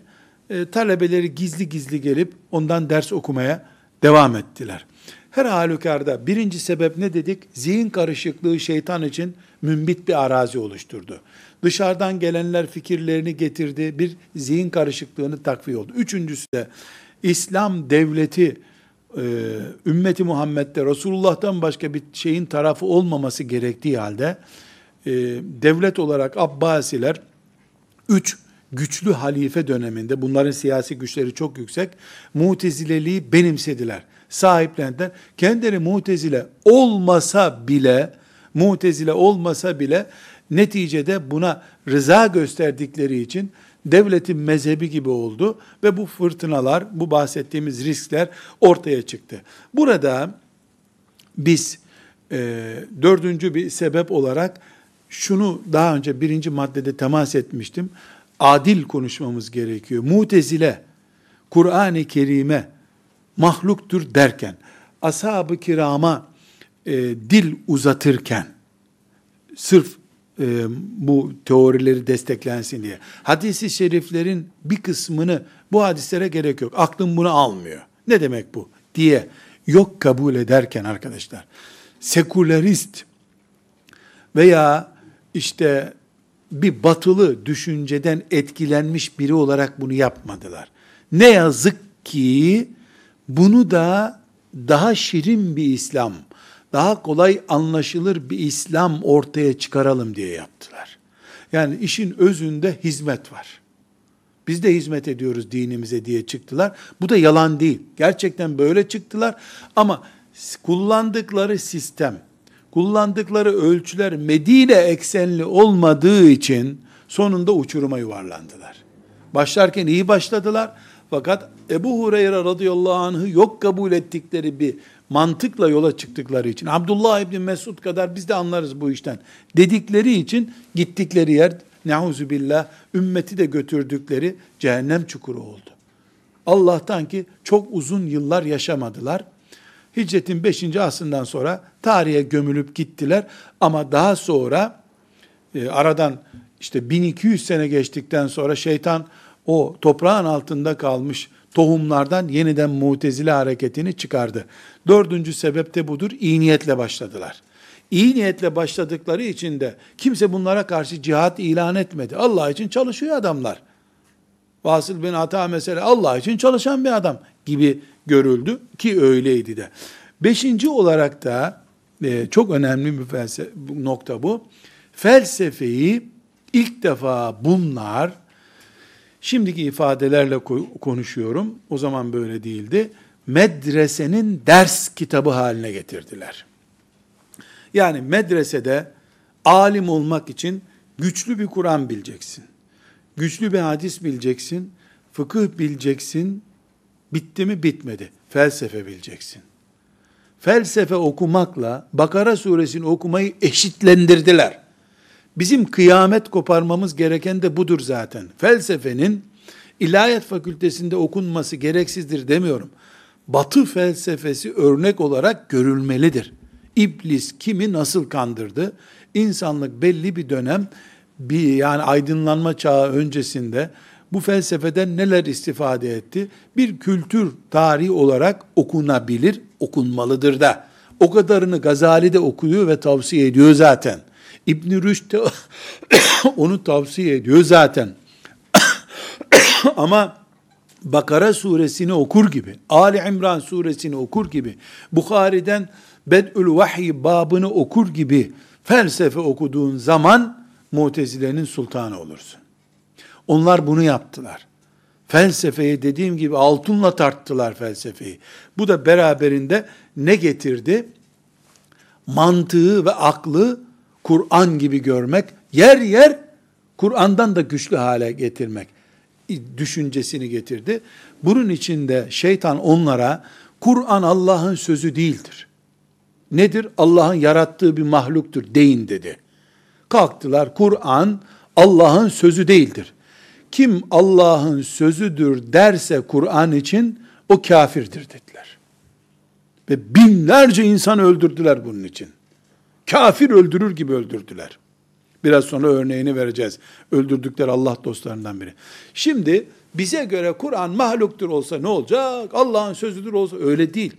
E, talebeleri gizli gizli gelip ondan ders okumaya devam ettiler. Her halükarda birinci sebep ne dedik? Zihin karışıklığı şeytan için mümbit bir arazi oluşturdu. Dışarıdan gelenler fikirlerini getirdi, bir zihin karışıklığını takviye oldu. Üçüncüsü de İslam devleti e, ümmeti Muhammed'de Resulullah'tan başka bir şeyin tarafı olmaması gerektiği halde e, devlet olarak Abbasiler üç güçlü halife döneminde bunların siyasi güçleri çok yüksek mutezileliği benimsediler. Sahiplendiler. Kendileri mutezile olmasa bile mutezile olmasa bile neticede buna rıza gösterdikleri için devletin mezhebi gibi oldu ve bu fırtınalar, bu bahsettiğimiz riskler ortaya çıktı. Burada biz e, dördüncü bir sebep olarak şunu daha önce birinci maddede temas etmiştim. Adil konuşmamız gerekiyor. Mutezile, Kur'an-ı Kerim'e mahluktur derken, ashab-ı kirama e, dil uzatırken, sırf e, bu teorileri desteklensin diye. Hadisi şeriflerin bir kısmını bu hadislere gerek yok. Aklım bunu almıyor. Ne demek bu? diye yok kabul ederken arkadaşlar, sekülerist veya işte bir batılı düşünceden etkilenmiş biri olarak bunu yapmadılar. Ne yazık ki bunu da daha şirin bir İslam, daha kolay anlaşılır bir İslam ortaya çıkaralım diye yaptılar. Yani işin özünde hizmet var. Biz de hizmet ediyoruz dinimize diye çıktılar. Bu da yalan değil. Gerçekten böyle çıktılar ama kullandıkları sistem, kullandıkları ölçüler Medine eksenli olmadığı için sonunda uçuruma yuvarlandılar. Başlarken iyi başladılar fakat Ebu Hureyre radıyallahu anh'ı yok kabul ettikleri bir mantıkla yola çıktıkları için, Abdullah İbni Mesud kadar biz de anlarız bu işten dedikleri için gittikleri yer, neuzu billah, ümmeti de götürdükleri cehennem çukuru oldu. Allah'tan ki çok uzun yıllar yaşamadılar. Hicretin 5. asrından sonra tarihe gömülüp gittiler. Ama daha sonra e, aradan işte 1200 sene geçtikten sonra şeytan o toprağın altında kalmış tohumlardan yeniden mutezile hareketini çıkardı. Dördüncü sebep de budur. İyi niyetle başladılar. İyi niyetle başladıkları için de kimse bunlara karşı cihat ilan etmedi. Allah için çalışıyor adamlar. Vasıl bin Ata mesela Allah için çalışan bir adam gibi görüldü ki öyleydi de. Beşinci olarak da e, çok önemli bir felsefe, nokta bu. Felsefeyi ilk defa bunlar şimdiki ifadelerle konuşuyorum. O zaman böyle değildi. Medresenin ders kitabı haline getirdiler. Yani medresede alim olmak için güçlü bir Kur'an bileceksin. Güçlü bir hadis bileceksin. Fıkıh bileceksin. Bitti mi? Bitmedi. Felsefe bileceksin. Felsefe okumakla Bakara suresini okumayı eşitlendirdiler. Bizim kıyamet koparmamız gereken de budur zaten. Felsefenin ilahiyat fakültesinde okunması gereksizdir demiyorum. Batı felsefesi örnek olarak görülmelidir. İblis kimi nasıl kandırdı? İnsanlık belli bir dönem bir yani aydınlanma çağı öncesinde bu felsefeden neler istifade etti? Bir kültür tarihi olarak okunabilir, okunmalıdır da. O kadarını Gazali de okuyor ve tavsiye ediyor zaten. İbn Rüşd de onu tavsiye ediyor zaten. Ama Bakara suresini okur gibi, Ali İmran suresini okur gibi, Bukhari'den Bed'ül Vahiy babını okur gibi felsefe okuduğun zaman Mutezile'nin sultanı olursun. Onlar bunu yaptılar. Felsefeyi dediğim gibi altınla tarttılar felsefeyi. Bu da beraberinde ne getirdi? Mantığı ve aklı Kur'an gibi görmek, yer yer Kur'an'dan da güçlü hale getirmek düşüncesini getirdi. Bunun içinde şeytan onlara Kur'an Allah'ın sözü değildir. Nedir? Allah'ın yarattığı bir mahluktur deyin dedi. Kalktılar Kur'an Allah'ın sözü değildir. Kim Allah'ın sözüdür derse Kur'an için o kafirdir dediler. Ve binlerce insan öldürdüler bunun için. Kafir öldürür gibi öldürdüler. Biraz sonra örneğini vereceğiz. Öldürdükleri Allah dostlarından biri. Şimdi bize göre Kur'an mahluktur olsa ne olacak? Allah'ın sözüdür olsa öyle değil.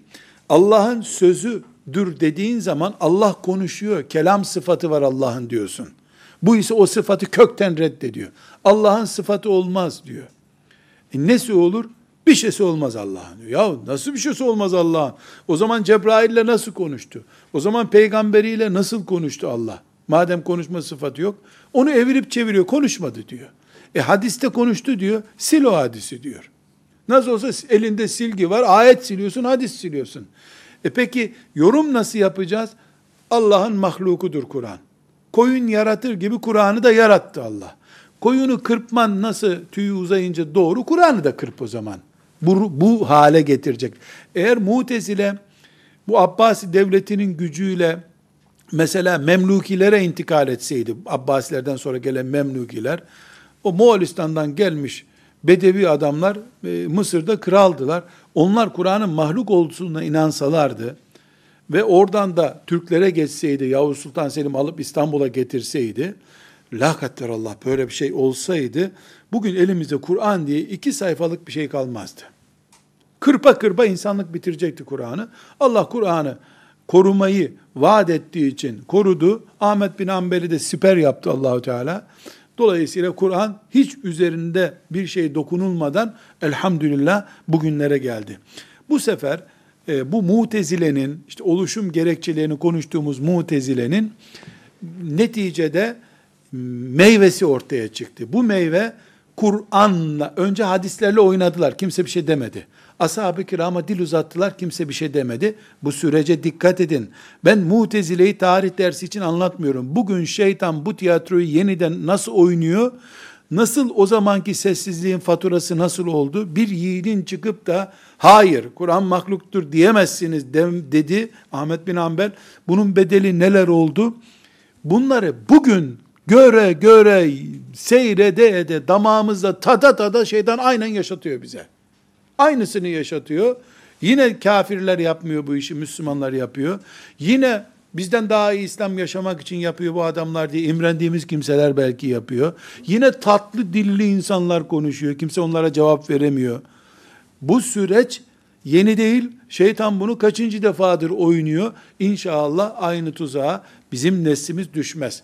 Allah'ın sözüdür dediğin zaman Allah konuşuyor. Kelam sıfatı var Allah'ın diyorsun. Bu ise o sıfatı kökten reddediyor. Allah'ın sıfatı olmaz diyor. E nesi olur? Bir şeysi olmaz Allah'ın diyor. Ya nasıl bir şeysi olmaz Allah'ın? O zaman Cebrail'le nasıl konuştu? O zaman peygamberiyle nasıl konuştu Allah? Madem konuşma sıfatı yok, onu evirip çeviriyor, konuşmadı diyor. E hadiste konuştu diyor, sil o hadisi diyor. Nasıl olsa elinde silgi var, ayet siliyorsun, hadis siliyorsun. E peki yorum nasıl yapacağız? Allah'ın mahlukudur Kur'an. Koyun yaratır gibi Kur'an'ı da yarattı Allah. Koyunu kırpman nasıl tüyü uzayınca doğru, Kur'an'ı da kırp o zaman. Bu, bu hale getirecek. Eğer mutezile bu Abbasi devletinin gücüyle mesela Memlukilere intikal etseydi, Abbasilerden sonra gelen Memlukiler, o Moğolistan'dan gelmiş Bedevi adamlar e, Mısır'da kraldılar. Onlar Kur'an'ın mahluk olduğuna inansalardı ve oradan da Türklere geçseydi, Yavuz Sultan Selim alıp İstanbul'a getirseydi, la Allah böyle bir şey olsaydı, bugün elimizde Kur'an diye iki sayfalık bir şey kalmazdı. Kırpa kırpa insanlık bitirecekti Kur'an'ı. Allah Kur'an'ı korumayı vaat ettiği için korudu. Ahmet bin Ambel'i de siper yaptı Allahu Teala. Dolayısıyla Kur'an hiç üzerinde bir şey dokunulmadan elhamdülillah bugünlere geldi. Bu sefer e, bu mutezilenin, işte oluşum gerekçelerini konuştuğumuz mutezilenin neticede meyvesi ortaya çıktı. Bu meyve Kur'an'la, önce hadislerle oynadılar. Kimse bir şey demedi. Ashab-ı kirama dil uzattılar, kimse bir şey demedi. Bu sürece dikkat edin. Ben Mutezile'yi tarih dersi için anlatmıyorum. Bugün şeytan bu tiyatroyu yeniden nasıl oynuyor, nasıl o zamanki sessizliğin faturası nasıl oldu? Bir yiğidin çıkıp da hayır Kur'an mahluktur diyemezsiniz dedi Ahmet bin Hanbel. Bunun bedeli neler oldu? Bunları bugün göre göre seyrede ede damağımızda tada tada şeytan aynen yaşatıyor bize. Aynısını yaşatıyor. Yine kafirler yapmıyor bu işi, Müslümanlar yapıyor. Yine bizden daha iyi İslam yaşamak için yapıyor bu adamlar diye imrendiğimiz kimseler belki yapıyor. Yine tatlı dilli insanlar konuşuyor. Kimse onlara cevap veremiyor. Bu süreç yeni değil. Şeytan bunu kaçıncı defadır oynuyor. İnşallah aynı tuzağa bizim neslimiz düşmez.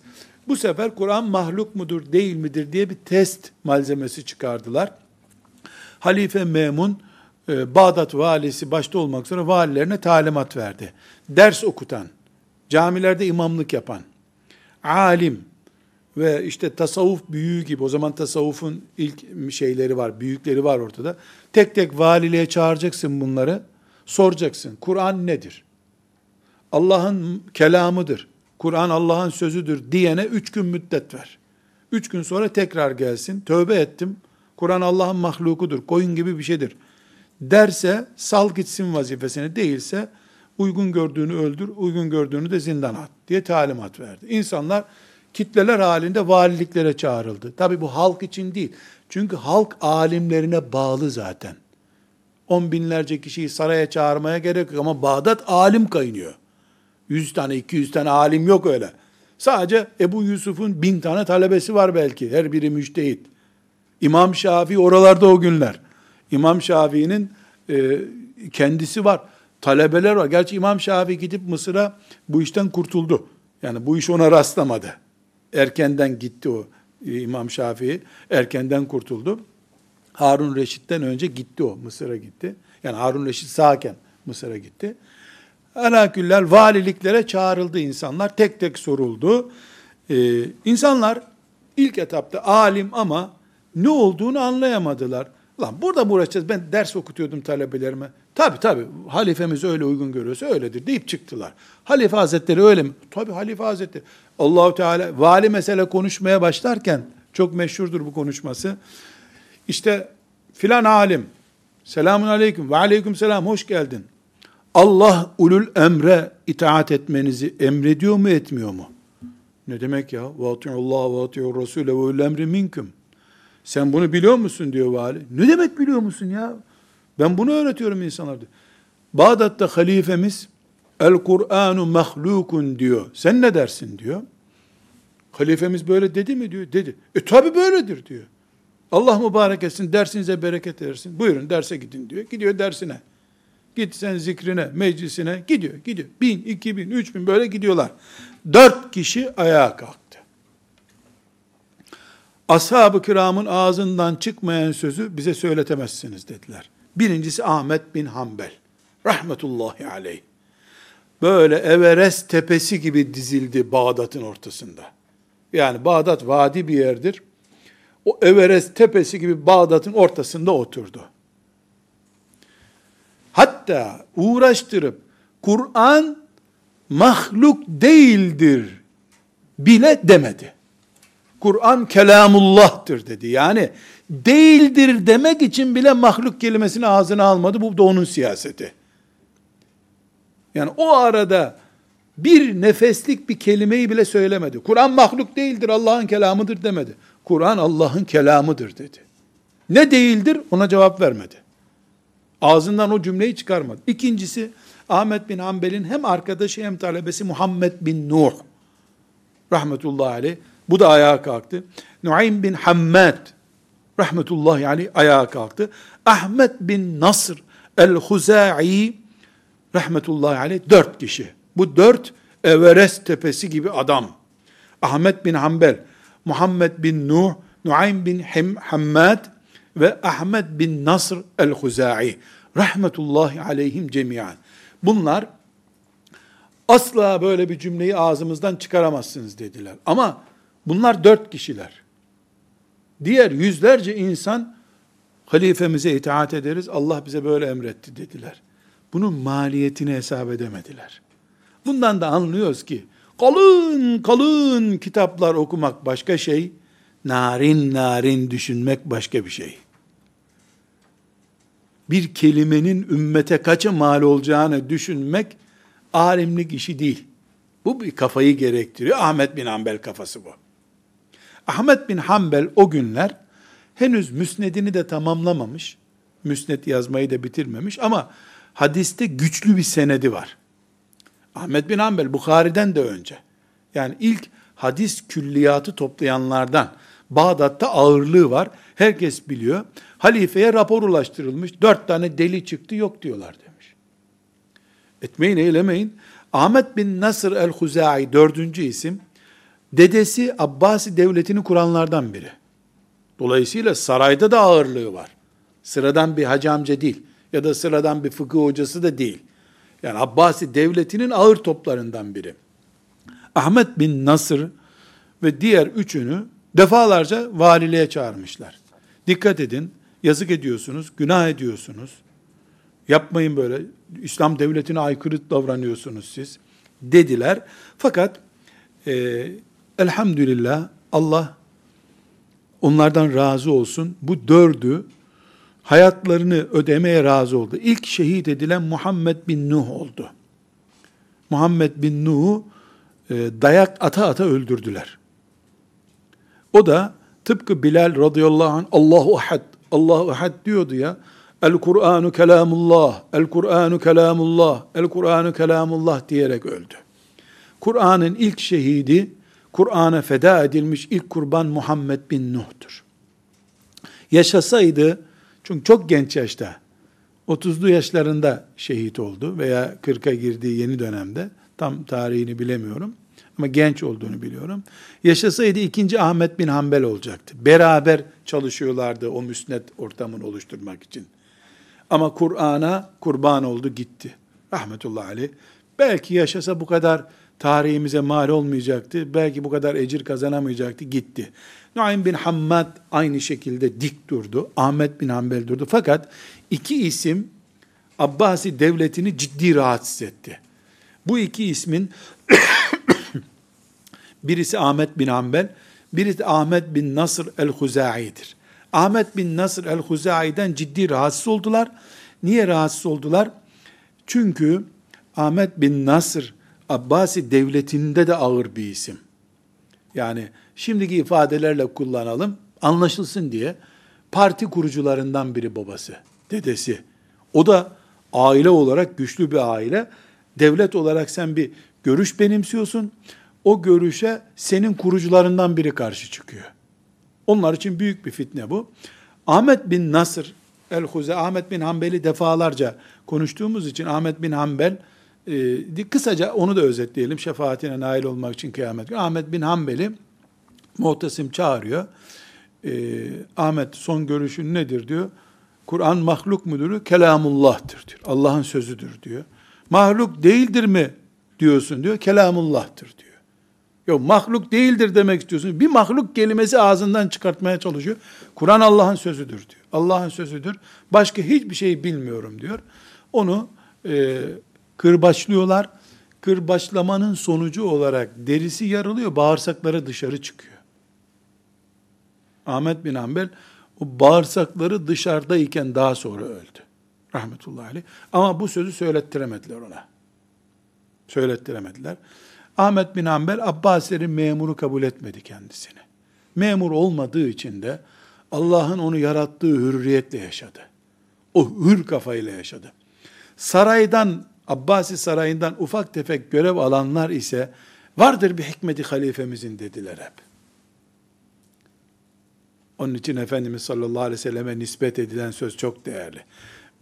Bu sefer Kur'an mahluk mudur değil midir diye bir test malzemesi çıkardılar. Halife Memun, e, Bağdat valisi başta olmak üzere valilerine talimat verdi. Ders okutan, camilerde imamlık yapan, alim ve işte tasavvuf büyüğü gibi, o zaman tasavvufun ilk şeyleri var, büyükleri var ortada. Tek tek valiliğe çağıracaksın bunları, soracaksın. Kur'an nedir? Allah'ın kelamıdır. Kur'an Allah'ın sözüdür diyene üç gün müddet ver. Üç gün sonra tekrar gelsin. Tövbe ettim. Kur'an Allah'ın mahlukudur. Koyun gibi bir şeydir. Derse sal gitsin vazifesini. Değilse uygun gördüğünü öldür, uygun gördüğünü de zindana at diye talimat verdi. İnsanlar kitleler halinde valiliklere çağrıldı. Tabi bu halk için değil. Çünkü halk alimlerine bağlı zaten. On binlerce kişiyi saraya çağırmaya gerek yok ama Bağdat alim kaynıyor. 100 tane, 200 tane alim yok öyle. Sadece Ebu Yusuf'un bin tane talebesi var belki. Her biri müştehit. İmam Şafii oralarda o günler. İmam Şafii'nin e, kendisi var. Talebeler var. Gerçi İmam Şafii gidip Mısır'a bu işten kurtuldu. Yani bu iş ona rastlamadı. Erkenden gitti o e, İmam Şafii. Erkenden kurtuldu. Harun Reşit'ten önce gitti o. Mısır'a gitti. Yani Harun Reşit sağken Mısır'a gitti. Alaküller valiliklere çağrıldı insanlar. Tek tek soruldu. Ee, insanlar ilk etapta alim ama ne olduğunu anlayamadılar. Lan burada mı uğraşacağız? Ben ders okutuyordum talebelerime. Tabi tabi halifemiz öyle uygun görüyorsa öyledir deyip çıktılar. Halife Hazretleri öyle mi? Tabi Halife Hazretleri. Allahu Teala vali mesele konuşmaya başlarken çok meşhurdur bu konuşması. İşte filan alim selamun aleyküm ve aleyküm selam hoş geldin. Allah ulul emre itaat etmenizi emrediyor mu etmiyor mu? Ne demek ya? Allah ve ati'ur Rasule ve ulul emri minkum. Sen bunu biliyor musun diyor vali. Ne demek biliyor musun ya? Ben bunu öğretiyorum insanlara. Bağdat'ta halifemiz El Kur'anu mahlukun diyor. Sen ne dersin diyor. Halifemiz böyle dedi mi diyor. Dedi. E tabi böyledir diyor. Allah mübarek etsin, dersinize bereket versin. Buyurun derse gidin diyor. Gidiyor dersine. Git sen zikrine, meclisine gidiyor, gidiyor. Bin, iki bin, üç bin böyle gidiyorlar. Dört kişi ayağa kalktı. Ashab-ı kiramın ağzından çıkmayan sözü bize söyletemezsiniz dediler. Birincisi Ahmet bin Hanbel. Rahmetullahi aleyh. Böyle Everest tepesi gibi dizildi Bağdat'ın ortasında. Yani Bağdat vadi bir yerdir. O Everest tepesi gibi Bağdat'ın ortasında oturdu hatta uğraştırıp Kur'an mahluk değildir bile demedi. Kur'an kelamullah'tır dedi. Yani değildir demek için bile mahluk kelimesini ağzına almadı. Bu da onun siyaseti. Yani o arada bir nefeslik bir kelimeyi bile söylemedi. Kur'an mahluk değildir, Allah'ın kelamıdır demedi. Kur'an Allah'ın kelamıdır dedi. Ne değildir ona cevap vermedi. Ağzından o cümleyi çıkarmadı. İkincisi Ahmet bin Hanbel'in hem arkadaşı hem talebesi Muhammed bin Nuh. Rahmetullahi aleyh. Bu da ayağa kalktı. Nuaym bin Hammad. Rahmetullahi aleyh ayağa kalktı. Ahmet bin Nasr el-Huza'i rahmetullahi aleyh dört kişi. Bu dört Everest tepesi gibi adam. Ahmet bin Hanbel, Muhammed bin Nuh, Nuaym bin Hammad ve Ahmet bin Nasr el-Huza'i rahmetullahi aleyhim cemiyan. Bunlar asla böyle bir cümleyi ağzımızdan çıkaramazsınız dediler. Ama bunlar dört kişiler. Diğer yüzlerce insan halifemize itaat ederiz, Allah bize böyle emretti dediler. Bunun maliyetini hesap edemediler. Bundan da anlıyoruz ki kalın kalın kitaplar okumak başka şey, narin narin düşünmek başka bir şey. Bir kelimenin ümmete kaça mal olacağını düşünmek alimlik işi değil. Bu bir kafayı gerektiriyor. Ahmet bin Hanbel kafası bu. Ahmet bin Hanbel o günler henüz müsnedini de tamamlamamış. Müsned yazmayı da bitirmemiş ama hadiste güçlü bir senedi var. Ahmet bin Hanbel Bukhari'den de önce. Yani ilk hadis külliyatı toplayanlardan. Bağdat'ta ağırlığı var. Herkes biliyor. Halifeye rapor ulaştırılmış. Dört tane deli çıktı yok diyorlar demiş. Etmeyin eylemeyin. Ahmet bin Nasr el-Huzai dördüncü isim, dedesi Abbasi devletini kuranlardan biri. Dolayısıyla sarayda da ağırlığı var. Sıradan bir hacı amca değil ya da sıradan bir fıkıh hocası da değil. Yani Abbasi devletinin ağır toplarından biri. Ahmet bin Nasr ve diğer üçünü defalarca valiliğe çağırmışlar. Dikkat edin, yazık ediyorsunuz, günah ediyorsunuz. Yapmayın böyle, İslam devletine aykırı davranıyorsunuz siz, dediler. Fakat e, elhamdülillah Allah onlardan razı olsun. Bu dördü hayatlarını ödemeye razı oldu. İlk şehit edilen Muhammed bin Nuh oldu. Muhammed bin Nuh'u e, dayak ata ata öldürdüler. O da tıpkı Bilal radıyallahu anh Allahu ahad, Allahu ahad diyordu ya. El Kur'anu kelamullah, el Kur'anu kelamullah, el Kur'anu kelamullah diyerek öldü. Kur'an'ın ilk şehidi, Kur'an'a feda edilmiş ilk kurban Muhammed bin Nuh'tur. Yaşasaydı, çünkü çok genç yaşta, 30'lu yaşlarında şehit oldu veya 40'a girdiği yeni dönemde, tam tarihini bilemiyorum ama genç olduğunu biliyorum. Yaşasaydı ikinci Ahmet bin Hanbel olacaktı. Beraber çalışıyorlardı o müsnet ortamını oluşturmak için. Ama Kur'an'a kurban oldu gitti. Rahmetullahi aleyh. Belki yaşasa bu kadar tarihimize mal olmayacaktı. Belki bu kadar ecir kazanamayacaktı. Gitti. Nuaym bin Hammad aynı şekilde dik durdu. Ahmet bin Hanbel durdu. Fakat iki isim Abbasi devletini ciddi rahatsız etti. Bu iki ismin birisi Ahmet bin Hanbel, birisi Ahmet bin Nasr el-Huzai'dir. Ahmet bin Nasr el-Huzai'den ciddi rahatsız oldular. Niye rahatsız oldular? Çünkü Ahmet bin Nasr Abbasi devletinde de ağır bir isim. Yani şimdiki ifadelerle kullanalım, anlaşılsın diye parti kurucularından biri babası, dedesi. O da aile olarak güçlü bir aile. Devlet olarak sen bir görüş benimsiyorsun. O görüşe senin kurucularından biri karşı çıkıyor. Onlar için büyük bir fitne bu. Ahmet bin Nasr el-Huze, Ahmet bin Hanbel'i defalarca konuştuğumuz için Ahmet bin Hanbel, e, kısaca onu da özetleyelim şefaatine nail olmak için kıyamet günü. Ahmet bin Hanbel'i Muhtesim çağırıyor. E, Ahmet son görüşün nedir diyor. Kur'an mahluk mudur? Kelamullah'tır diyor. Allah'ın sözüdür diyor. Mahluk değildir mi diyorsun diyor. Kelamullah'tır diyor. Yok mahluk değildir demek istiyorsun. Bir mahluk kelimesi ağzından çıkartmaya çalışıyor. Kur'an Allah'ın sözüdür diyor. Allah'ın sözüdür. Başka hiçbir şey bilmiyorum diyor. Onu e, kırbaçlıyorlar. Kırbaçlamanın sonucu olarak derisi yarılıyor, bağırsakları dışarı çıkıyor. Ahmet bin Hanbel o bağırsakları dışarıdayken daha sonra öldü. Rahmetullahi aleyh. Ama bu sözü söylettiremediler ona. Söylettiremediler. Ahmet bin Hanbel Abbasilerin memuru kabul etmedi kendisini. Memur olmadığı için de Allah'ın onu yarattığı hürriyetle yaşadı. O hür kafayla yaşadı. Saraydan, Abbasi sarayından ufak tefek görev alanlar ise vardır bir hikmeti halifemizin dediler hep. Onun için Efendimiz sallallahu aleyhi ve selleme nispet edilen söz çok değerli.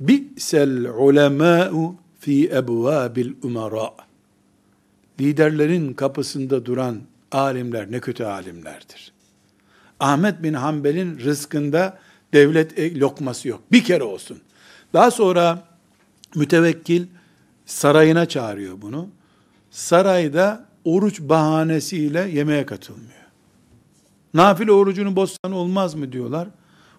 Bi'sel ulemâ'u fi ebvâbil umara. Liderlerin kapısında duran alimler ne kötü alimlerdir. Ahmet bin Hanbel'in rızkında devlet e, lokması yok. Bir kere olsun. Daha sonra mütevekkil sarayına çağırıyor bunu. Sarayda oruç bahanesiyle yemeğe katılmıyor. Nafile orucunu bozsan olmaz mı diyorlar.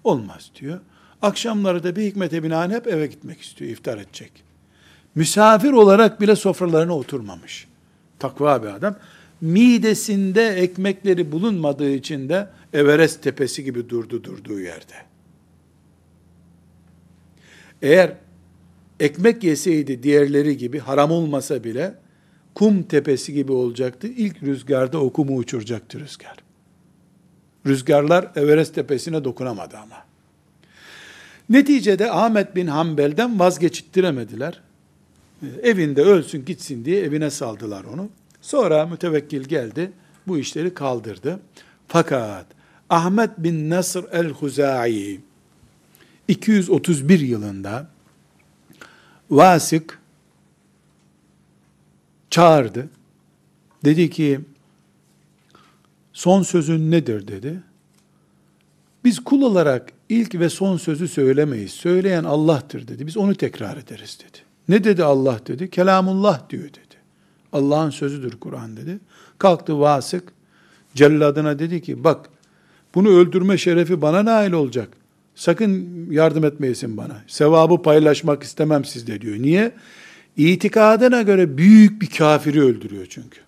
Olmaz diyor. Akşamları da bir hikmete binaen hep eve gitmek istiyor, iftar edecek. Misafir olarak bile sofralarına oturmamış. Takva bir adam. Midesinde ekmekleri bulunmadığı için de Everest tepesi gibi durdu durduğu yerde. Eğer ekmek yeseydi diğerleri gibi haram olmasa bile kum tepesi gibi olacaktı. İlk rüzgarda o kumu uçuracaktı rüzgar. Rüzgarlar Everest tepesine dokunamadı ama. Neticede Ahmet bin Hanbel'den vazgeçittiremediler. Evinde ölsün gitsin diye evine saldılar onu. Sonra mütevekkil geldi, bu işleri kaldırdı. Fakat Ahmet bin Nasr el-Huzai 231 yılında Vasık çağırdı. Dedi ki, son sözün nedir dedi. Biz kul olarak ilk ve son sözü söylemeyiz. Söyleyen Allah'tır dedi. Biz onu tekrar ederiz dedi. Ne dedi Allah dedi? Kelamullah diyor dedi. Allah'ın sözüdür Kur'an dedi. Kalktı vasık celladına dedi ki bak bunu öldürme şerefi bana nail olacak. Sakın yardım etmeyesin bana. Sevabı paylaşmak istemem sizde diyor. Niye? İtikadına göre büyük bir kafiri öldürüyor çünkü.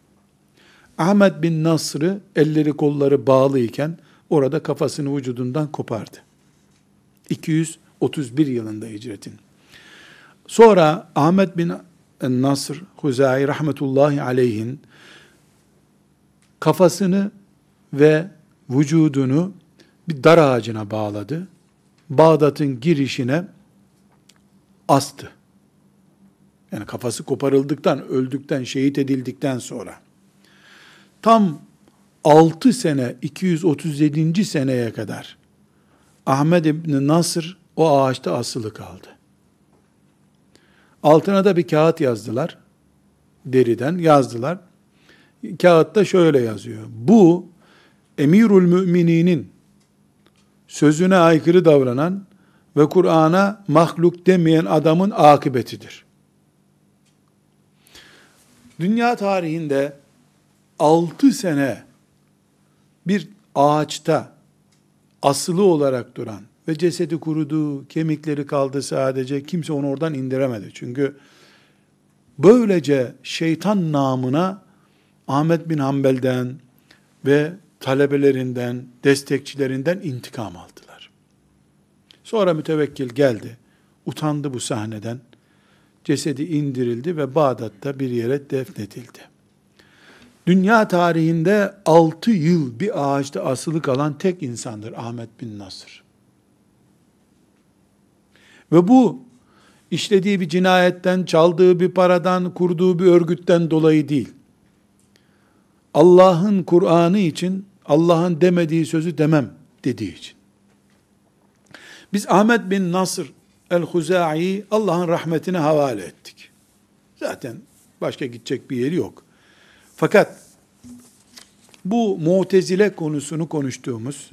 Ahmet bin Nasr'ı elleri kolları bağlı iken orada kafasını vücudundan kopardı. 231 yılında hicretin. Sonra Ahmet bin Nasr Huzai rahmetullahi aleyhin kafasını ve vücudunu bir dar ağacına bağladı. Bağdat'ın girişine astı. Yani kafası koparıldıktan, öldükten, şehit edildikten sonra. Tam 6 sene, 237. seneye kadar Ahmed İbni Nasr o ağaçta asılı kaldı. Altına da bir kağıt yazdılar. Deriden yazdılar. Kağıtta şöyle yazıyor. Bu emirul mümininin sözüne aykırı davranan ve Kur'an'a mahluk demeyen adamın akıbetidir. Dünya tarihinde 6 sene bir ağaçta asılı olarak duran ve cesedi kurudu, kemikleri kaldı sadece, kimse onu oradan indiremedi. Çünkü böylece şeytan namına Ahmet bin Hanbel'den ve talebelerinden, destekçilerinden intikam aldılar. Sonra mütevekkil geldi, utandı bu sahneden, cesedi indirildi ve Bağdat'ta bir yere defnedildi. Dünya tarihinde 6 yıl bir ağaçta asılı kalan tek insandır Ahmet bin Nasır. Ve bu işlediği bir cinayetten, çaldığı bir paradan, kurduğu bir örgütten dolayı değil. Allah'ın Kur'an'ı için Allah'ın demediği sözü demem dediği için. Biz Ahmet bin Nasr el-Huzai'yi Allah'ın rahmetine havale ettik. Zaten başka gidecek bir yeri yok. Fakat bu mutezile konusunu konuştuğumuz,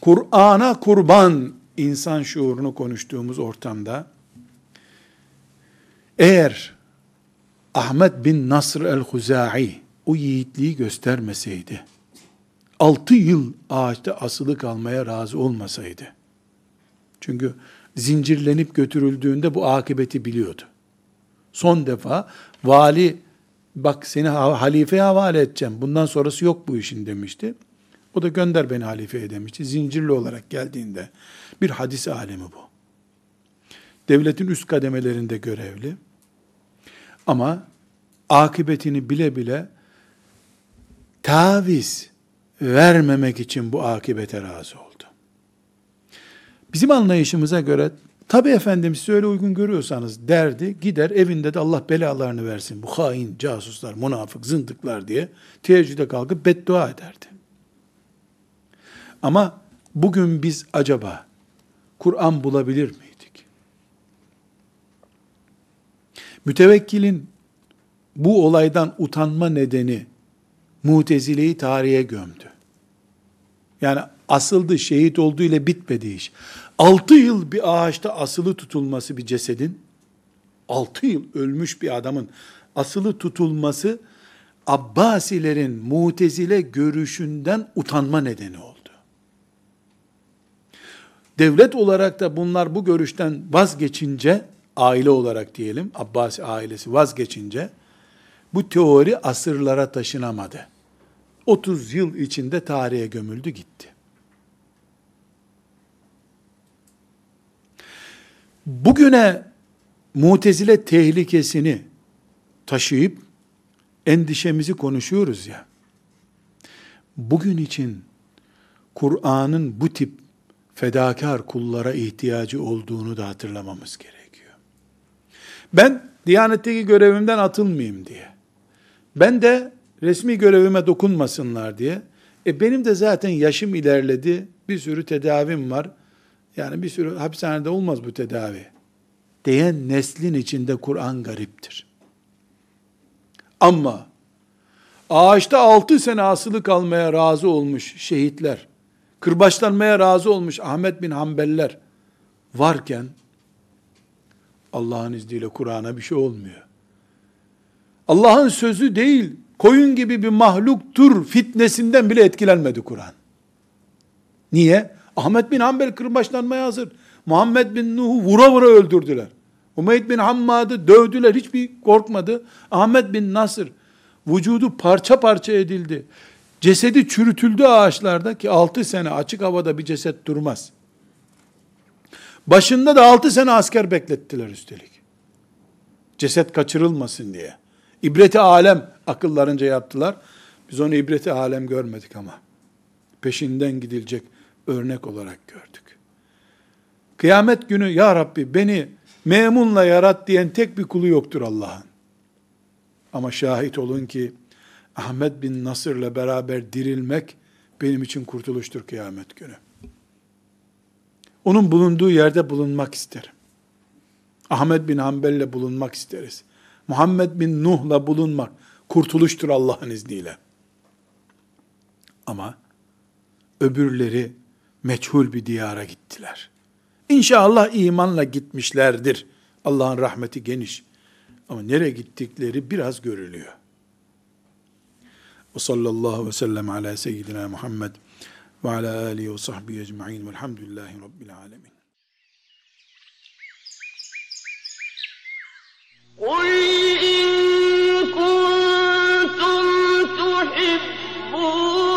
Kur'an'a kurban insan şuurunu konuştuğumuz ortamda, eğer Ahmet bin Nasr el-Huzai o yiğitliği göstermeseydi, altı yıl ağaçta asılı kalmaya razı olmasaydı, çünkü zincirlenip götürüldüğünde bu akıbeti biliyordu. Son defa vali bak seni halifeye havale edeceğim. Bundan sonrası yok bu işin demişti. O da gönder beni halifeye demişti. Zincirli olarak geldiğinde bir hadis alemi bu. Devletin üst kademelerinde görevli. Ama akıbetini bile bile taviz vermemek için bu akibete razı oldu. Bizim anlayışımıza göre tabi efendim siz öyle uygun görüyorsanız derdi gider evinde de Allah belalarını versin. Bu hain, casuslar, münafık, zındıklar diye teheccüde kalkıp beddua ederdi. Ama bugün biz acaba Kur'an bulabilir miydik? Mütevekkilin bu olaydan utanma nedeni Mutezile'yi tarihe gömdü. Yani asıldı, şehit olduğu ile bitmedi iş. Altı yıl bir ağaçta asılı tutulması bir cesedin, altı yıl ölmüş bir adamın asılı tutulması, Abbasilerin mutezile görüşünden utanma nedeni oldu. Devlet olarak da bunlar bu görüşten vazgeçince, aile olarak diyelim, Abbasi ailesi vazgeçince, bu teori asırlara taşınamadı. 30 yıl içinde tarihe gömüldü gitti. Bugüne mutezile tehlikesini taşıyıp endişemizi konuşuyoruz ya. Bugün için Kur'an'ın bu tip fedakar kullara ihtiyacı olduğunu da hatırlamamız gerekiyor. Ben Diyanetteki görevimden atılmayayım diye. Ben de resmi görevime dokunmasınlar diye. E benim de zaten yaşım ilerledi. Bir sürü tedavim var. Yani bir sürü hapishanede olmaz bu tedavi. Diyen neslin içinde Kur'an gariptir. Ama ağaçta altı sene asılı kalmaya razı olmuş şehitler, kırbaçlanmaya razı olmuş Ahmet bin Hanbeller varken Allah'ın izniyle Kur'an'a bir şey olmuyor. Allah'ın sözü değil, koyun gibi bir mahluktur fitnesinden bile etkilenmedi Kur'an. Niye? Ahmet bin Hanbel kırbaçlanmaya hazır. Muhammed bin Nuh'u vura vura öldürdüler. Umeyd bin Hammad'ı dövdüler, hiçbir korkmadı. Ahmet bin Nasır, vücudu parça parça edildi. Cesedi çürütüldü ağaçlarda ki 6 sene açık havada bir ceset durmaz. Başında da 6 sene asker beklettiler üstelik. Ceset kaçırılmasın diye. İbreti alem akıllarınca yaptılar. Biz onu ibreti alem görmedik ama. Peşinden gidilecek örnek olarak gördük. Kıyamet günü ya Rabbi beni memunla yarat diyen tek bir kulu yoktur Allah'ın. Ama şahit olun ki Ahmet bin Nasır'la beraber dirilmek benim için kurtuluştur kıyamet günü. Onun bulunduğu yerde bulunmak isterim. Ahmet bin Hanbel'le bulunmak isteriz. Muhammed bin Nuh'la bulunmak kurtuluştur Allah'ın izniyle. Ama öbürleri meçhul bir diyara gittiler. İnşallah imanla gitmişlerdir. Allah'ın rahmeti geniş. Ama nereye gittikleri biraz görülüyor. Ve sallallahu ve sellem ala seyyidina Muhammed ve ala alihi ve sahbihi ecma'in velhamdülillahi rabbil alemin. قل إن كنتم تحبون